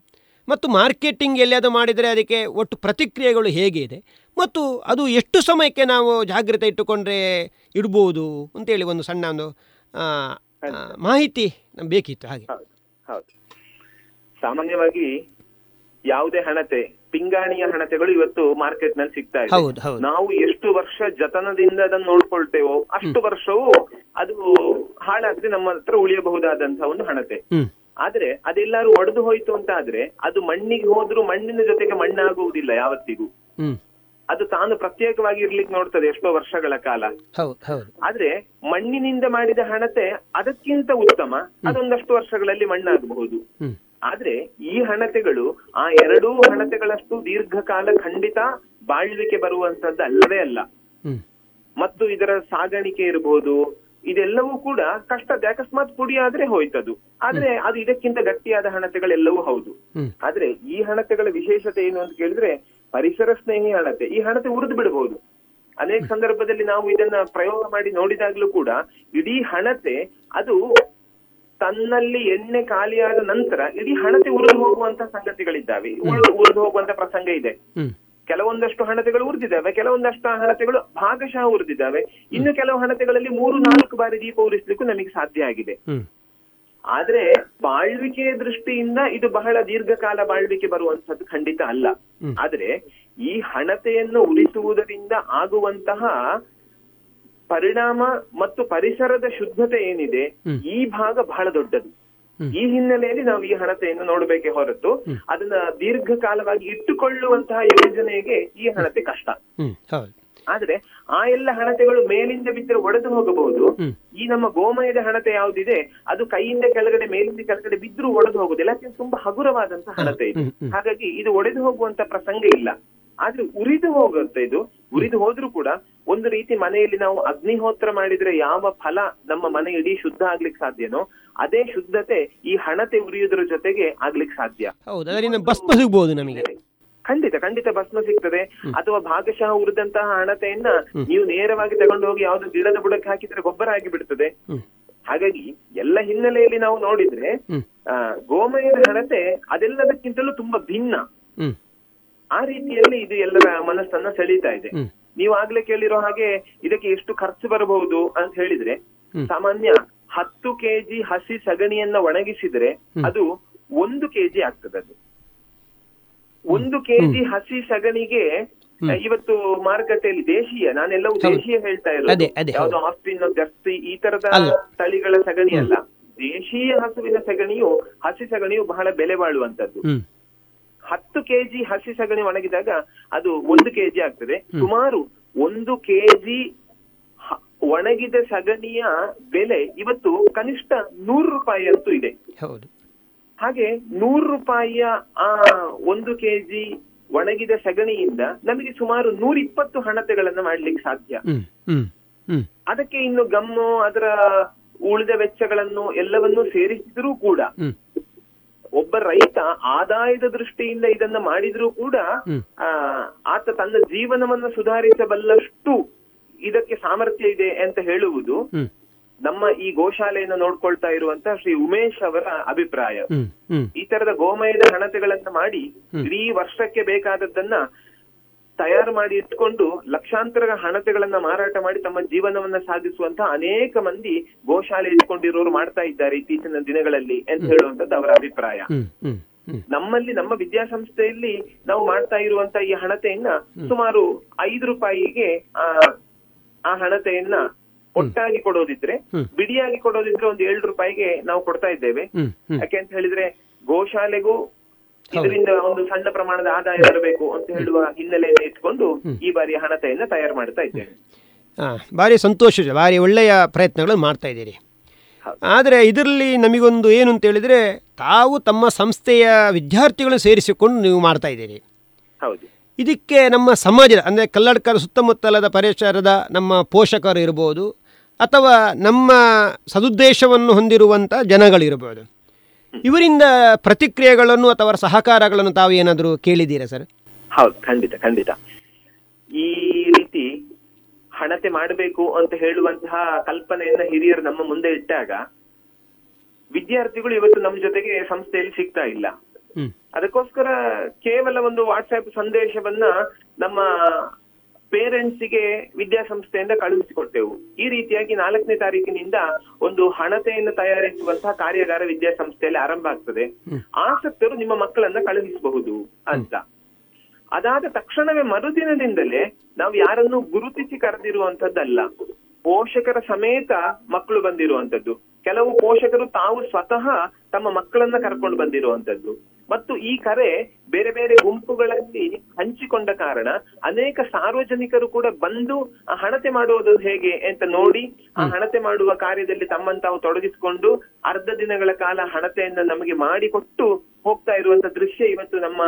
ಮತ್ತು ಮಾರ್ಕೆಟಿಂಗ್ ಎಲ್ಲಿಯಾದರೂ ಮಾಡಿದರೆ ಅದಕ್ಕೆ ಒಟ್ಟು ಪ್ರತಿಕ್ರಿಯೆಗಳು ಹೇಗೆ ಇದೆ? ಮತ್ತು ಅದು ಎಷ್ಟು ಸಮಯಕ್ಕೆ ನಾವು ಜಾಗ್ರತೆ ಇಟ್ಟುಕೊಂಡ್ರೆ ಇಡ್ಬೋದು? ಅಂತೇಳಿ ಒಂದು ಸಣ್ಣ ಒಂದು ಮಾಹಿತಿ ನಮ್ಗೆ ಬೇಕಿತ್ತು ಹಾಗೆ. ಹೌದು ಸಾಮಾನ್ಯವಾಗಿ ಯಾವುದೇ ಹಣತೆ ಪಿಂಗಾಣಿಯ ಹಣತೆಗಳು ಇವತ್ತು ಮಾರ್ಕೆಟ್ನಲ್ಲಿ ಸಿಗ್ತಾ ಇದೆ. ನಾವು ಎಷ್ಟು ವರ್ಷ ಜತನದಿಂದ ಅದನ್ನು ನೋಡ್ಕೊಳ್ತೇವೋ ಅಷ್ಟು ವರ್ಷವೂ ಅದು ಹಾಳಾದ್ರೆ ನಮ್ಮ ಹತ್ರ ಉಳಿಯಬಹುದಾದಂತಹ ಒಂದು ಹಣತೆ. ಆದ್ರೆ ಅದೆಲ್ಲಾರು ಒಡೆದು ಹೋಯ್ತು ಅಂತ ಆದ್ರೆ ಅದು ಮಣ್ಣಿಗೆ ಹೋದ್ರೂ ಮಣ್ಣಿನ ಜೊತೆಗೆ ಮಣ್ಣಾಗುವುದಿಲ್ಲ ಯಾವತ್ತಿಗೂ. ಅದು ತಾನು ಪ್ರತ್ಯೇಕವಾಗಿ ಇರ್ಲಿಕ್ಕೆ ನೋಡ್ತದೆ ಎಷ್ಟೋ ವರ್ಷಗಳ ಕಾಲ. ಆದ್ರೆ ಮಣ್ಣಿನಿಂದ ಮಾಡಿದ ಹಣತೆ ಅದಕ್ಕಿಂತ ಉತ್ತಮ. ಅದೊಂದಷ್ಟು ವರ್ಷಗಳಲ್ಲಿ ಮಣ್ಣಾಗಬಹುದು. ಆದ್ರೆ ಈ ಹಣತೆಗಳು ಆ ಎರಡೂ ಹಣತೆಗಳಷ್ಟು ದೀರ್ಘಕಾಲ ಖಂಡಿತ ಬಾಳ್ವಿಕೆ ಬರುವಂತದ್ದು ಅಲ್ಲವೇ ಅಲ್ಲ. ಮತ್ತು ಇದರ ಸಾಗಾಣಿಕೆ ಇರಬಹುದು ಇದೆಲ್ಲವೂ ಕೂಡ ಕಷ್ಟದ ಅಕಸ್ಮಾತ್ ಪುಡಿ ಆದ್ರೆ ಹೋಯ್ತದು. ಆದ್ರೆ ಅದು ಇದಕ್ಕಿಂತ ಗಟ್ಟಿಯಾದ ಹಣತೆಗಳೆಲ್ಲವೂ ಹೌದು. ಆದ್ರೆ ಈ ಹಣತೆಗಳ ವಿಶೇಷತೆ ಏನು ಅಂತ ಕೇಳಿದ್ರೆ ಪರಿಸರ ಸ್ನೇಹಿ ಹಣತೆ ಈ ಹಣತೆ ಉರಿದು ಬಿಡಬಹುದು. ಅನೇಕ ಸಂದರ್ಭದಲ್ಲಿ ನಾವು ಇದನ್ನ ಪ್ರಯೋಗ ಮಾಡಿ ನೋಡಿದಾಗ್ಲೂ ಕೂಡ ಇಡೀ ಹಣತೆ ಅದು ತನ್ನಲ್ಲಿ ಎಣ್ಣೆ ಖಾಲಿಯಾದ ನಂತರ ಇಡೀ ಹಣತೆ ಉರಿದು ಹೋಗುವಂತ ಸಂಗತಿಗಳಿದ್ದಾವೆ. ಉರಿದು ಉರಿದು ಹೋಗುವಂತ ಪ್ರಸಂಗ ಇದೆ. ಕೆಲವೊಂದಷ್ಟು ಹಣತೆಗಳು ಉರಿದಿದ್ದಾವೆ ಕೆಲವೊಂದಷ್ಟು ಹಣತೆಗಳು ಭಾಗಶಃ ಉರಿದಿದ್ದಾವೆ. ಇನ್ನು ಕೆಲವು ಹಣತೆಗಳಲ್ಲಿ ಮೂರು ನಾಲ್ಕು ಬಾರಿ ದೀಪ ಉರಿಸ್ಲಿಕ್ಕೂ ನಮಗೆ ಸಾಧ್ಯ ಆಗಿದೆ. ಆದ್ರೆ ಬಾಳ್ವಿಕೆಯ ದೃಷ್ಟಿಯಿಂದ ಇದು ಬಹಳ ದೀರ್ಘಕಾಲ ಬಾಳ್ವಿಕೆ ಬರುವಂತದ್ದು ಖಂಡಿತ ಅಲ್ಲ. ಆದ್ರೆ ಈ ಹಣತೆಯನ್ನು ಉಳಿಸುವುದರಿಂದ ಆಗುವಂತಹ ಪರಿಣಾಮ ಮತ್ತು ಪರಿಸರದ ಶುದ್ಧತೆ ಏನಿದೆ ಈ ಭಾಗ ಬಹಳ ದೊಡ್ಡದು. ಈ ಹಿನ್ನೆಲೆಯಲ್ಲಿ ನಾವು ಈ ಹಣತೆಯನ್ನು ನೋಡಬೇಕೆ ಹೊರತು ಅದನ್ನ ದೀರ್ಘಕಾಲವಾಗಿ ಇಟ್ಟುಕೊಳ್ಳುವಂತಹ ಯೋಜನೆಗೆ ಈ ಹಣತೆ ಕಷ್ಟ. ಹೌದು. ಆದ್ರೆ ಆ ಎಲ್ಲ ಹಣತೆಗಳು ಮೇಲಿಂದ ಬಿದ್ದರೆ ಒಡೆದು ಹೋಗಬಹುದು. ಈ ನಮ್ಮ ಗೋಮಯದ ಹಣತೆ ಯಾವ್ದಿದೆ ಅದು ಕೈಯಿಂದ ಕೆಳಗಡೆ ಮೇಲಿಂದ ಕೆಳಗಡೆ ಬಿದ್ದರೂ ಒಡೆದು ಹೋಗುದಿಲ್ಲ ಯಾಕೆ ತುಂಬಾ ಹಗುರವಾದಂತಹ ಹಣತೆ ಇದು. ಹಾಗಾಗಿ ಇದು ಒಡೆದು ಹೋಗುವಂತ ಪ್ರಸಂಗ ಇಲ್ಲ. ಆದ್ರೆ ಉರಿದು ಹೋಗುತ್ತೆ ಇದು ಉರಿದು ಹೋದ್ರೂ ಕೂಡ ಒಂದು ರೀತಿ ಮನೆಯಲ್ಲಿ ನಾವು ಅಗ್ನಿಹೋತ್ರ ಮಾಡಿದ್ರೆ ಯಾವ ಫಲ ನಮ್ಮ ಮನೆ ಇಡೀ ಶುದ್ಧ ಆಗ್ಲಿಕ್ಕೆ ಸಾಧ್ಯನೋ ಅದೇ ಶುದ್ಧತೆ ಈ ಹಣತೆ ಉರಿಯುವುದರ ಜೊತೆಗೆ ಆಗ್ಲಿಕ್ಕೆ ಸಾಧ್ಯ. ಹೌದು ಭಸ್ಮ ಸಿಗ್ಬೋದು ನಮಗೆ. ಖಂಡಿತ ಖಂಡಿತ ಭಸ್ಮ ಸಿಗ್ತದೆ. ಅಥವಾ ಭಾಗಶಃ ಉರಿದಂತಹ ಹಣತೆಯನ್ನ ನೀವು ನೇರವಾಗಿ ತಗೊಂಡು ಹೋಗಿ ಯಾವ್ದು ಗಿಡದ ಬುಡಕ್ಕೆ ಹಾಕಿದ್ರೆ ಗೊಬ್ಬರ ಆಗಿ ಬಿಡ್ತದೆ ಹಾಗಾಗಿ ಎಲ್ಲ ಹಿನ್ನೆಲೆಯಲ್ಲಿ ನಾವು ನೋಡಿದ್ರೆ ಗೋಮಯದ ಹಣತೆ ಅದೆಲ್ಲದಕ್ಕಿಂತಲೂ ತುಂಬಾ ಭಿನ್ನ. ಆ ರೀತಿಯಲ್ಲಿ ಇದು ಎಲ್ಲರ ಮನಸ್ಸನ್ನ ಸೆಳೀತಾ ಇದೆ. ನೀವು ಆಗ್ಲೇ ಕೇಳಿರೋ ಹಾಗೆ ಇದಕ್ಕೆ ಎಷ್ಟು ಖರ್ಚು ಬರಬಹುದು ಅಂತ ಹೇಳಿದ್ರೆ ಸಾಮಾನ್ಯ ಹತ್ತು ಕೆಜಿ ಹಸಿ ಸಗಣಿಯನ್ನ ಒಣಗಿಸಿದ್ರೆ ಅದು ಒಂದು ಕೆಜಿ ಆಗ್ತದೆ ಅದು. ಒಂದು ಕೆಜಿ ಹಸಿ ಸಗಣಿಗೆ ಇವತ್ತು ಮಾರುಕಟ್ಟೆಯಲ್ಲಿ ದೇಶೀಯ ನಾನೆಲ್ಲವೂ. ದೇಶೀಯ ಹೇಳ್ತಾ ಇರೋದು. ಯಾವ್ದು ಹೌದು. ಜರ್ಸಿ ಈ ತರದ ತಳಿಗಳ ಸಗಣಿ ಅಲ್ಲ. ದೇಶೀಯ ಹಸುವಿನ ಸಗಣಿಯು ಹಸಿ ಸಗಣಿಯು ಬಹಳ ಬೆಲೆ ಬಾಳುವಂತದ್ದು. ಹತ್ತು ಕೆಜಿ ಹಸಿ ಸಗಣಿ ಒಣಗಿದಾಗ ಅದು ಒಂದು ಕೆಜಿ ಆಗ್ತದೆ. ಸುಮಾರು ಒಂದು ಕೆಜಿ ಒಣಗಿದ ಸಗಣಿಯ ಬೆಲೆ ಇವತ್ತು ಕನಿಷ್ಠ ನೂರು ರೂಪಾಯಿ ಅಂತೂ ಇದೆ ಹಾಗೆ ನೂರು ರೂಪಾಯಿಯ ಆ ಒಂದು ಕೆಜಿ ಒಣಗಿದ ಸಗಣಿಯಿಂದ ನಮಗೆ ಸುಮಾರು ನೂರ ಇಪ್ಪತ್ತು ಹಣತೆಗಳನ್ನ ಮಾಡ್ಲಿಕ್ಕೆ ಸಾಧ್ಯ. ಅದಕ್ಕೆ ಇನ್ನು ಗಮ್ಮು ಅದರ ಉಳಿದ ವೆಚ್ಚಗಳನ್ನು ಎಲ್ಲವನ್ನೂ ಸೇರಿಸಿದ್ರೂ ಕೂಡ ಒಬ್ಬ ರೈತ ಆದಾಯದ ದೃಷ್ಟಿಯಿಂದ ಇದನ್ನ ಮಾಡಿದ್ರೂ ಕೂಡ ಆತ ತನ್ನ ಜೀವನವನ್ನ ಸುಧಾರಿಸಬಲ್ಲಷ್ಟು ಇದಕ್ಕೆ ಸಾಮರ್ಥ್ಯ ಇದೆ ಅಂತ ಹೇಳುವುದು. ನಮ್ಮ ಈ ಗೋಶಾಲೆಯನ್ನು ನೋಡ್ಕೊಳ್ತಾ ಇರುವಂತಹ ಶ್ರೀ ಉಮೇಶ್ ಅವರ ಅಭಿಪ್ರಾಯ. ಈ ತರದ ಗೋಮಯದ ಹಣತೆಗಳನ್ನ ಮಾಡಿ ಇಡೀ ವರ್ಷಕ್ಕೆ ಬೇಕಾದದ್ದನ್ನ ತಯಾರು ಮಾಡಿ ಇಟ್ಕೊಂಡು ಲಕ್ಷಾಂತರ ಹಣತೆಗಳನ್ನ ಮಾರಾಟ ಮಾಡಿ ತಮ್ಮ ಜೀವನವನ್ನ ಸಾಧಿಸುವಂತ ಅನೇಕ ಮಂದಿ ಗೋಶಾಲೆ ಇಟ್ಕೊಂಡಿರೋರು ಮಾಡ್ತಾ ಇದ್ದಾರೆ ಇತ್ತೀಚಿನ ದಿನಗಳಲ್ಲಿ ಅಂತ ಹೇಳುವಂತದ್ದು ಅವರ ಅಭಿಪ್ರಾಯ. ನಮ್ಮಲ್ಲಿ ನಮ್ಮ ವಿದ್ಯಾಸಂಸ್ಥೆಯಲ್ಲಿ ನಾವು ಮಾಡ್ತಾ ಇರುವಂತ ಈ ಹಣತೆಯನ್ನ ಸುಮಾರು ಐದು ರೂಪಾಯಿಗೆ ಆ ಆ ಹಣತೆಯನ್ನ ಒಟ್ಟಾಗಿ ಕೊಡೋದಿದ್ರೆ ಬಿಡಿಯಾಗಿ ಕೊಡೋದಿದ್ರೆ ಒಂದು ಏಳು ರೂಪಾಯಿಗೆ ನಾವು ಕೊಡ್ತಾ ಇದ್ದೇವೆ. ಯಾಕೆ ಅಂತ ಹೇಳಿದ್ರೆ ಗೋಶಾಲೆಗೂ ಇದರಿಂದ ಒಂದು ಸಣ್ಣ ಪ್ರಮಾಣದ ಆದಾಯ ಬರಬೇಕು ಅಂತ ಹೇಳುವ ಹಿನ್ನೆಲೆಯನ್ನು ಇಟ್ಕೊಂಡು ಈ ಬಾರಿ ಹಣತೆಯನ್ನು ತಯಾರು ಮಾಡ್ತಾ ಇದ್ದೇವೆ. ಭಾರಿ ಸಂತೋಷ ಭಾರಿ ಒಳ್ಳೆಯ ಪ್ರಯತ್ನಗಳನ್ನು ಮಾಡ್ತಾ ಇದ್ದೀರಿ. ಆದರೆ ಇದರಲ್ಲಿ ನಮಗೊಂದು ಏನು ಅಂತ ಹೇಳಿದರೆ ತಾವು ತಮ್ಮ ಸಂಸ್ಥೆಯ ವಿದ್ಯಾರ್ಥಿಗಳನ್ನು ಸೇರಿಸಿಕೊಂಡು ನೀವು ಮಾಡ್ತಾ ಇದ್ದೀರಿ. ಹೌದು. ಇದಕ್ಕೆ ನಮ್ಮ ಸಮಾಜದ ಅಂದರೆ ಕಲ್ಲಡ್ಕರ ಸುತ್ತಮುತ್ತಲದ ಪರಿಸರದ ನಮ್ಮ ಪೋಷಕರು ಇರ್ಬೋದು ಅಥವಾ ನಮ್ಮ ಸದುದ್ದೇಶವನ್ನು ಹೊಂದಿರುವಂಥ ಜನಗಳಿರಬಹುದು. ಇವರಿಂದ ಪ್ರತಿಕ್ರಿಯೆಗಳನ್ನು ಅಥವಾ ಸಹಕಾರಗಳನ್ನು ತಾವು ಏನಾದರೂ ಕೇಳಿದ್ದೀರಾ ಸರ್? ಹೌದು ಖಂಡಿತ ಖಂಡಿತ. ಈ ರೀತಿ ಹಣತೆ ಮಾಡಬೇಕು ಅಂತ ಹೇಳುವಂತಹ ಕಲ್ಪನೆಯನ್ನ ಹಿರಿಯರು ನಮ್ಮ ಮುಂದೆ ಇಟ್ಟಾಗ ವಿದ್ಯಾರ್ಥಿಗಳು ಇವತ್ತು ನಮ್ಮ ಜೊತೆಗೆ ಸಂಸ್ಥೆಯಲ್ಲಿ ಸಿಗ್ತಾ ಇಲ್ಲ. ಅದಕ್ಕೋಸ್ಕರ ಕೇವಲ ಒಂದು ವಾಟ್ಸ್ಆಪ್ ಸಂದೇಶವನ್ನ ನಮ್ಮ ಪೇರೆಂಟ್ಸಿಗೆ ವಿದ್ಯಾಸಂಸ್ಥೆಯಿಂದ ಕಳುಹಿಸಿಕೊಟ್ಟೆವು. ಈ ರೀತಿಯಾಗಿ ನಾಲ್ಕನೇ ತಾರೀಕಿನಿಂದ ಒಂದು ಹಣತೆಯನ್ನು ತಯಾರಿಸುವಂತಹ ಕಾರ್ಯಾಗಾರ ವಿದ್ಯಾಸಂಸ್ಥೆಯಲ್ಲಿ ಆರಂಭ ಆಗ್ತದೆ. ಆಸಕ್ತರು ನಿಮ್ಮ ಮಕ್ಕಳನ್ನ ಕಳುಹಿಸಬಹುದು ಅಂತ. ಅದಾದ ತಕ್ಷಣವೇ ಮರುದಿನದಿಂದಲೇ ನಾವು ಯಾರನ್ನು ಗುರುತಿಸಿ ಕರೆದಿರುವಂತದ್ದಲ್ಲ ಪೋಷಕರ ಸಮೇತ ಮಕ್ಕಳು ಬಂದಿರುವಂತದ್ದು ಕೆಲವು ಪೋಷಕರು ತಾವು ಸ್ವತಃ ತಮ್ಮ ಮಕ್ಕಳನ್ನ ಕರ್ಕೊಂಡು ಬಂದಿರುವಂತದ್ದು ಮತ್ತು ಈ ಕರೆ ಬೇರೆ ಬೇರೆ ಗುಂಪುಗಳಲ್ಲಿ ಹಂಚಿಕೊಂಡ ಕಾರಣ ಅನೇಕ ಸಾರ್ವಜನಿಕರು ಕೂಡ ಬಂದು ಆ ಹಣತೆ ಮಾಡುವುದು ಹೇಗೆ ಅಂತ ನೋಡಿ ಆ ಹಣತೆ ಮಾಡುವ ಕಾರ್ಯದಲ್ಲಿ ತಮ್ಮನ್ನು ತಾವು ತೊಡಗಿಸಿಕೊಂಡು ಅರ್ಧ ದಿನಗಳ ಕಾಲ ಹಣತೆಯನ್ನ ನಮಗೆ ಮಾಡಿಕೊಟ್ಟು ಹೋಗ್ತಾ ಇರುವಂತ ದೃಶ್ಯ ಇವತ್ತು ನಮ್ಮ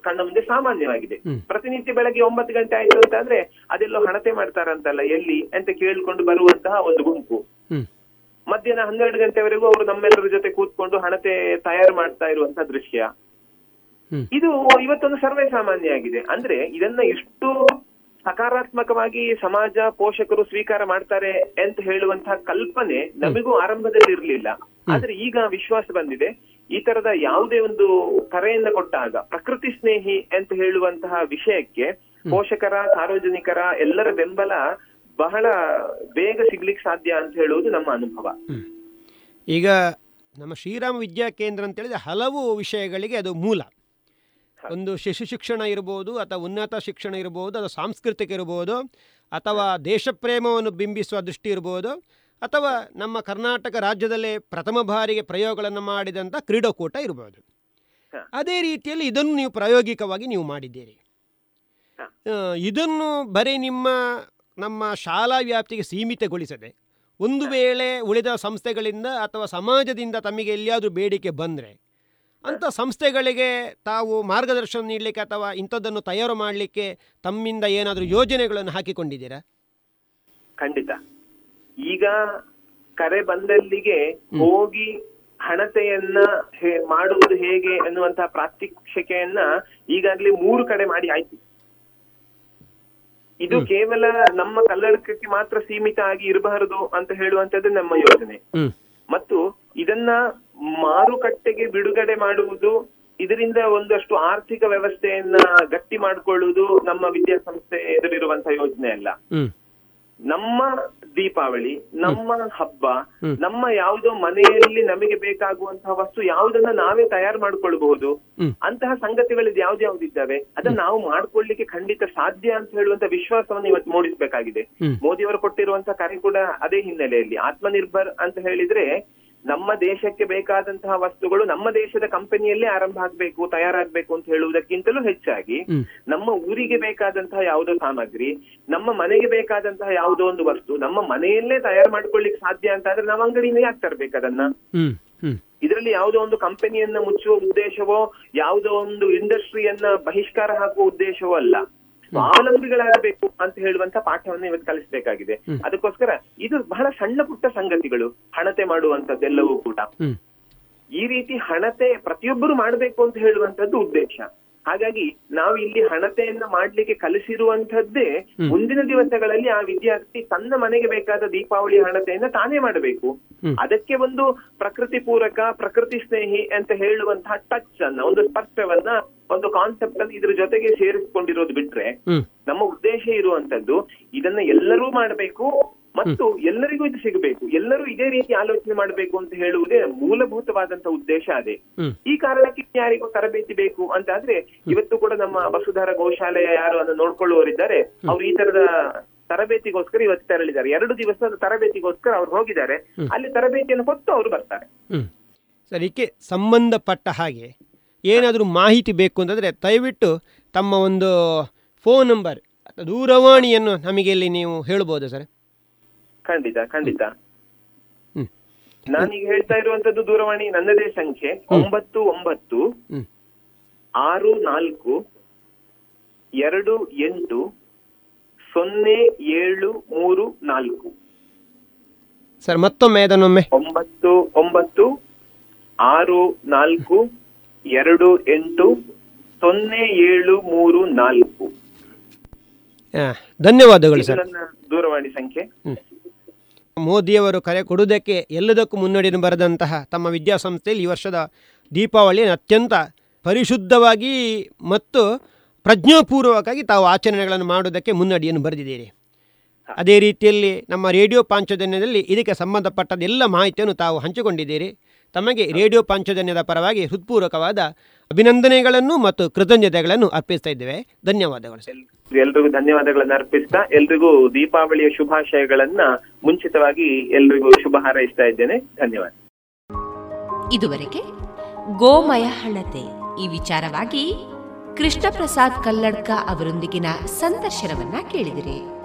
ಕಣ್ಣ ಮುಂದೆ ಸಾಮಾನ್ಯವಾಗಿದೆ. ಪ್ರತಿನಿತ್ಯ ಬೆಳಗ್ಗೆ ಒಂಬತ್ತು ಗಂಟೆ ಆಯ್ತು ಅಂತಾದ್ರೆ ಅದೆಲ್ಲೋ ಹಣತೆ ಮಾಡ್ತಾರಂತಲ್ಲ ಎಲ್ಲಿ ಅಂತ ಕೇಳ್ಕೊಂಡು ಬರುವಂತಹ ಒಂದು ಗುಂಪು. ಮಧ್ಯಾಹ್ನ ಹನ್ನೆರಡು ಗಂಟೆವರೆಗೂ ಅವರು ನಮ್ಮೆಲ್ಲರ ಜೊತೆ ಕೂತ್ಕೊಂಡು ಹಣತೆ ತಯಾರು ಮಾಡ್ತಾ ಇರುವಂತ ದೃಶ್ಯ. ಇದು ಇವತ್ತೊಂದು ಸರ್ವೇ ಸಾಮಾನ್ಯ ಆಗಿದೆ. ಅಂದ್ರೆ ಇದನ್ನ ಎಷ್ಟು ಸಕಾರಾತ್ಮಕವಾಗಿ ಸಮಾಜ ಪೋಷಕರು ಸ್ವೀಕಾರ ಮಾಡ್ತಾರೆ ಅಂತ ಹೇಳುವಂತಹ ಕಲ್ಪನೆ ನಮಗೂ ಆರಂಭದಲ್ಲಿ ಇರಲಿಲ್ಲ ಆದ್ರೆ ಈಗ ವಿಶ್ವಾಸ ಬಂದಿದೆ. ಈ ತರದ ಯಾವುದೇ ಒಂದು ಕರೆಯನ್ನ ಕೊಟ್ಟಾಗ ಪ್ರಕೃತಿ ಸ್ನೇಹಿ ಅಂತ ಹೇಳುವಂತಹ ವಿಷಯಕ್ಕೆ ಪೋಷಕರ ಸಾರ್ವಜನಿಕರ ಎಲ್ಲರ ಬೆಂಬಲ ಬಹಳ ಬೇಗ ಸಿಗ್ಲಿಕ್ಕೆ ಸಾಧ್ಯ ಅಂತ ಹೇಳುವುದು ನಮ್ಮ ಅನುಭವ. ಈಗ ನಮ್ಮ ಶ್ರೀರಾಮ ವಿದ್ಯಾ ಕೇಂದ್ರ ಅಂತ ಹೇಳಿದ್ರೆ ಹಲವು ವಿಷಯಗಳಿಗೆ ಅದು ಮೂಲ. ಒಂದು ಶಿಶು ಶಿಕ್ಷಣ ಇರ್ಬೋದು ಅಥವಾ ಉನ್ನತ ಶಿಕ್ಷಣ ಇರ್ಬೋದು ಅಥವಾ ಸಾಂಸ್ಕೃತಿಕ ಇರ್ಬೋದು ಅಥವಾ ದೇಶಪ್ರೇಮವನ್ನು ಬಿಂಬಿಸುವ ದೃಷ್ಟಿ ಇರ್ಬೋದು ಅಥವಾ ನಮ್ಮ ಕರ್ನಾಟಕ ರಾಜ್ಯದಲ್ಲೇ ಪ್ರಥಮ ಬಾರಿಗೆ ಪ್ರಯೋಗಗಳನ್ನು ಮಾಡಿದಂಥ ಕ್ರೀಡಾಕೂಟ ಇರ್ಬೋದು. ಹ. ಅದೇ ರೀತಿಯಲ್ಲಿ ಇದನ್ನು ನೀವು ಪ್ರಾಯೋಗಿಕವಾಗಿ ನೀವು ಮಾಡಿದ್ದೀರಿ. ಇದನ್ನು ಬರೀ ನಿಮ್ಮ ನಮ್ಮ ಶಾಲಾ ವ್ಯಾಪ್ತಿಗೆ ಸೀಮಿತಗೊಳಿಸದೆ ಒಂದು ವೇಳೆ ಉಳಿದ ಸಂಸ್ಥೆಗಳಿಂದ ಅಥವಾ ಸಮಾಜದಿಂದ ತಮಗೆ ಎಲ್ಲಿಯಾದರೂ ಬೇಡಿಕೆ ಬಂದರೆ ಅಂಥ ಸಂಸ್ಥೆಗಳಿಗೆ ತಾವು ಮಾರ್ಗದರ್ಶನ ನೀಡಲಿಕ್ಕೆ ಅಥವಾ ಇಂಥದ್ದನ್ನು ತಯಾರು ಮಾಡಲಿಕ್ಕೆ ತಮ್ಮಿಂದ ಏನಾದರೂ ಯೋಜನೆಗಳನ್ನು ಹಾಕಿಕೊಂಡಿದ್ದೀರಾ? ಖಂಡಿತ. ಈಗ ಕರೆ ಬಂದಲ್ಲಿಗೆ ಹೋಗಿ ಹಣತೆಯನ್ನ ಮಾಡುವುದು ಹೇಗೆ ಎನ್ನುವಂತಹ ಪ್ರಾತ್ಯಕ್ಷಿಕೆಯನ್ನ ಈಗಾಗಲೇ ಮೂರು ಕಡೆ ಮಾಡಿ ಆಯ್ತು. ಇದು ಕೇವಲ ನಮ್ಮ ಕಲ್ಲಡಕಕ್ಕೆ ಮಾತ್ರ ಸೀಮಿತ ಆಗಿ ಇರಬಾರದು ಅಂತ ಹೇಳುವಂತದ್ದು ನಮ್ಮ ಯೋಜನೆ ಮತ್ತು ಇದನ್ನ ಮಾರುಕಟ್ಟೆಗೆ ಬಿಡುಗಡೆ ಮಾಡುವುದು ಇದರಿಂದ ಒಂದಷ್ಟು ಆರ್ಥಿಕ ವ್ಯವಸ್ಥೆಯನ್ನ ಗಟ್ಟಿ ಮಾಡಿಕೊಳ್ಳುವುದು ನಮ್ಮ ವಿದ್ಯಾಸಂಸ್ಥೆ ಎದುರಿರುವಂತಹ ಯೋಜನೆ ಅಲ್ಲ. ನಮ್ಮ ದೀಪಾವಳಿ ನಮ್ಮ ಹಬ್ಬ ನಮ್ಮ ಯಾವುದೋ ಮನೆಯಲ್ಲಿ ನಮಗೆ ಬೇಕಾಗುವಂತಹ ವಸ್ತು ಯಾವುದನ್ನ ನಾವೇ ತಯಾರು ಮಾಡ್ಕೊಳ್ಬಹುದು. ಅಂತಹ ಸಂಗತಿಗಳು ಯಾವ್ದ್ಯಾವ್ದಿದ್ದಾವೆ ಅದನ್ನ ನಾವು ಮಾಡ್ಕೊಳ್ಳಿಕ್ಕೆ ಖಂಡಿತ ಸಾಧ್ಯ ಅಂತ ಹೇಳುವಂತ ವಿಶ್ವಾಸವನ್ನು ಇವತ್ತು ಮೂಡಿಸಬೇಕಾಗಿದೆ. ಮೋದಿಯವರು ಕೊಟ್ಟಿರುವಂತಹ ಕರೆ ಕೂಡ ಅದೇ ಹಿನ್ನೆಲೆಯಲ್ಲಿ. ಆತ್ಮನಿರ್ಭರ್ ಅಂತ ಹೇಳಿದ್ರೆ ನಮ್ಮ ದೇಶಕ್ಕೆ ಬೇಕಾದಂತಹ ವಸ್ತುಗಳು ನಮ್ಮ ದೇಶದ ಕಂಪನಿಯಲ್ಲೇ ಆರಂಭ ಆಗ್ಬೇಕು ತಯಾರಾಗ್ಬೇಕು ಅಂತ ಹೇಳುವುದಕ್ಕಿಂತಲೂ ಹೆಚ್ಚಾಗಿ ನಮ್ಮ ಊರಿಗೆ ಬೇಕಾದಂತಹ ಯಾವುದೋ ಸಾಮಗ್ರಿ ನಮ್ಮ ಮನೆಗೆ ಬೇಕಾದಂತಹ ಯಾವುದೋ ಒಂದು ವಸ್ತು ನಮ್ಮ ಮನೆಯಲ್ಲೇ ತಯಾರು ಮಾಡ್ಕೊಳ್ಳಿಕ್ ಸಾಧ್ಯ ಅಂತ ಆದ್ರೆ ನಾವು ಅಂಗಡಿಯಿಂದ ಯಾಕೆ ತರ್ಬೇಕು ಅದನ್ನ? ಇದರಲ್ಲಿ ಯಾವುದೋ ಒಂದು ಕಂಪನಿಯನ್ನ ಮುಚ್ಚುವ ಉದ್ದೇಶವೋ ಯಾವುದೋ ಒಂದು ಇಂಡಸ್ಟ್ರಿಯನ್ನ ಬಹಿಷ್ಕಾರ ಹಾಕುವ ಉದ್ದೇಶವೋ ಅಲ್ಲ. ಸ್ವಾವಲಂಬಿಗಳಾಗಬೇಕು ಅಂತ ಹೇಳುವಂತ ಪಾಠವನ್ನು ಇವತ್ತು ಕಲಿಸಬೇಕಾಗಿದೆ. ಅದಕ್ಕೋಸ್ಕರ ಇದು ಬಹಳ ಸಣ್ಣ ಪುಟ್ಟ ಸಂಗತಿಗಳು ಹಣತೆ ಮಾಡುವಂತದ್ದೆಲ್ಲವೂ ಕೂಡ. ಈ ರೀತಿ ಹಣತೆ ಪ್ರತಿಯೊಬ್ಬರು ಮಾಡಬೇಕು ಅಂತ ಹೇಳುವಂತದ್ದು ಉದ್ದೇಶ. ಹಾಗಾಗಿ ನಾವು ಇಲ್ಲಿ ಹಣತೆಯನ್ನ ಮಾಡ್ಲಿಕ್ಕೆ ಕಲಿಸಿರುವಂತದ್ದೇ ಮುಂದಿನ ದಿವಸಗಳಲ್ಲಿ ಆ ವಿದ್ಯಾರ್ಥಿ ತನ್ನ ಮನೆಗೆ ಬೇಕಾದ ದೀಪಾವಳಿ ಹಣತೆಯನ್ನ ತಾನೇ ಮಾಡಬೇಕು. ಅದಕ್ಕೆ ಒಂದು ಪ್ರಕೃತಿ ಪೂರಕ ಪ್ರಕೃತಿ ಸ್ನೇಹಿ ಅಂತ ಹೇಳುವಂತಹ ಟಚ್ ಅನ್ನ ಒಂದು ಸ್ಪರ್ಶವನ್ನ ಒಂದು ಕಾನ್ಸೆಪ್ಟ್ ಅನ್ನು ಇದ್ರ ಜೊತೆಗೆ ಸೇರಿಸಿಕೊಂಡಿರೋದು ಬಿಟ್ರೆ ನಮ್ಮ ಉದ್ದೇಶ ಇರುವಂತದ್ದು ಇದನ್ನ ಎಲ್ಲರೂ ಮಾಡಬೇಕು. ಮತ್ತು ಎಲ್ಲರಿಗೂ ಇದು ಸಿಗಬೇಕು. ಎಲ್ಲರೂ ಇದೇ ರೀತಿ ಆಲೋಚನೆ ಮಾಡಬೇಕು ಅಂತ ಹೇಳುವುದೇ ಮೂಲಭೂತವಾದಂತ ಉದ್ದೇಶ ಅದೇ. ಈ ಕಾರಣಕ್ಕೆ ಯಾರಿಗೂ ತರಬೇತಿ ಬೇಕು ಅಂತ ಆದ್ರೆ ಇವತ್ತು ಕೂಡ ನಮ್ಮ ವಸುಧಾರ ಗೋಶಾಲೆಯ ಯಾರು ಅದನ್ನು ನೋಡ್ಕೊಳ್ಳುವವರಿದ್ದಾರೆ ಅವ್ರು ಈ ತರದ ತರಬೇತಿಗೋಸ್ಕರ ಇವತ್ತು ತೆರಳಿದ್ದಾರೆ. ಎರಡು ದಿವಸದ ತರಬೇತಿಗೋಸ್ಕರ ಅವ್ರು ಹೋಗಿದ್ದಾರೆ. ಅಲ್ಲಿ ತರಬೇತಿಯನ್ನು ಕೊಟ್ಟು ಅವರು ಬರ್ತಾರೆ. ಸರಿಕೆ ಸರ್ ಇದಕ್ಕೆ ಸಂಬಂಧಪಟ್ಟ ಹಾಗೆ ಏನಾದರೂ ಮಾಹಿತಿ ಬೇಕು ಅಂತಂದರೆ ದಯವಿಟ್ಟು ತಮ್ಮ ಒಂದು ಫೋನ್ ನಂಬರ್ ಅಥವಾ ದೂರವಾಣಿಯನ್ನು ನಮಗೆ ಇಲ್ಲಿ ನೀವು ಹೇಳ್ಬೋದಾ ಸರ್? ಖಂಡಿತ ಖಂಡಿತ. ನಾನೀಗ ಹೇಳ್ತಾ ಇರುವಂತದ್ದು ದೂರವಾಣಿ ನನ್ನದೇ ಸಂಖ್ಯೆ ಒಂಬತ್ತು ಒಂಬತ್ತು ಆರು ನಾಲ್ಕು ಎರಡು ಎಂಟು ಸೊನ್ನೆ ಏಳು ಮೂರು ನಾಲ್ಕು. ಸರ್ ಮತ್ತೊಮ್ಮೆ ಅದನ್ನೊಮ್ಮೆ ಒಂಬತ್ತು ಒಂಬತ್ತು ಆರು ನಾಲ್ಕು ಎರಡು ಎಂಟು ಸೊನ್ನೆ ಏಳು ಮೂರು ನಾಲ್ಕು. ಧನ್ಯವಾದಗಳು ಸರ್. ನನ್ನ ದೂರವಾಣಿ ಸಂಖ್ಯೆ. ಮೋದಿಯವರು ಕರೆ ಕೊಡುವುದಕ್ಕೆ ಎಲ್ಲದಕ್ಕೂ ಮುನ್ನಡೆಯನ್ನು ಬರೆದಂತಹ ತಮ್ಮ ವಿದ್ಯಾಸಂಸ್ಥೆಯಲ್ಲಿ ಈ ವರ್ಷದ ದೀಪಾವಳಿಯನ್ನು ಅತ್ಯಂತ ಪರಿಶುದ್ಧವಾಗಿ ಮತ್ತು ಪ್ರಜ್ಞಾಪೂರ್ವಕವಾಗಿ ತಾವು ಆಚರಣೆಗಳನ್ನು ಮಾಡುವುದಕ್ಕೆ ಮುನ್ನಡಿಯನ್ನು ಬರೆದಿದ್ದೀರಿ. ಅದೇ ರೀತಿಯಲ್ಲಿ ನಮ್ಮ ರೇಡಿಯೋ ಪಾಂಚಜನ್ಯದಲ್ಲಿ ಇದಕ್ಕೆ ಸಂಬಂಧಪಟ್ಟದೆಲ್ಲ ಮಾಹಿತಿಯನ್ನು ತಾವು ಹಂಚಿಕೊಂಡಿದ್ದೀರಿ. ತಮಗೆ ರೇಡಿಯೋ ಪಾಂಚಜನ್ಯದ ಪರವಾಗಿ ಹೃತ್ಪೂರ್ವಕವಾದ ಅಭಿನಂದನೆಗಳನ್ನು ಮತ್ತು ಕೃತಜ್ಞತೆಗಳನ್ನು ಅರ್ಪಿಸ್ತಾ ಇದ್ದೇವೆ. ಧನ್ಯವಾದಗಳು ಸರ್. ಎಲ್ರಿಗೂ ಧನ್ಯವಾದಗಳನ್ನು ಅರ್ಪಿಸ್ತಾ ಎಲ್ರಿಗೂ ದೀಪಾವಳಿಯ ಶುಭಾಶಯಗಳನ್ನ ಮುಂಚಿತವಾಗಿ ಎಲ್ರಿಗೂ ಶುಭ ಹಾರೈಸ್ತಾ ಇದ್ದೇನೆ. ಧನ್ಯವಾದ. ಇದುವರೆಗೆ ಗೋಮಯ ಹಣತೆ. ಈ ವಿಚಾರವಾಗಿ ಕೃಷ್ಣ ಪ್ರಸಾದ್ ಕಲ್ಲಡ್ಕ ಅವರೊಂದಿಗಿನ ಸಂದರ್ಶನವನ್ನ ಕೇಳಿದಿರಿ.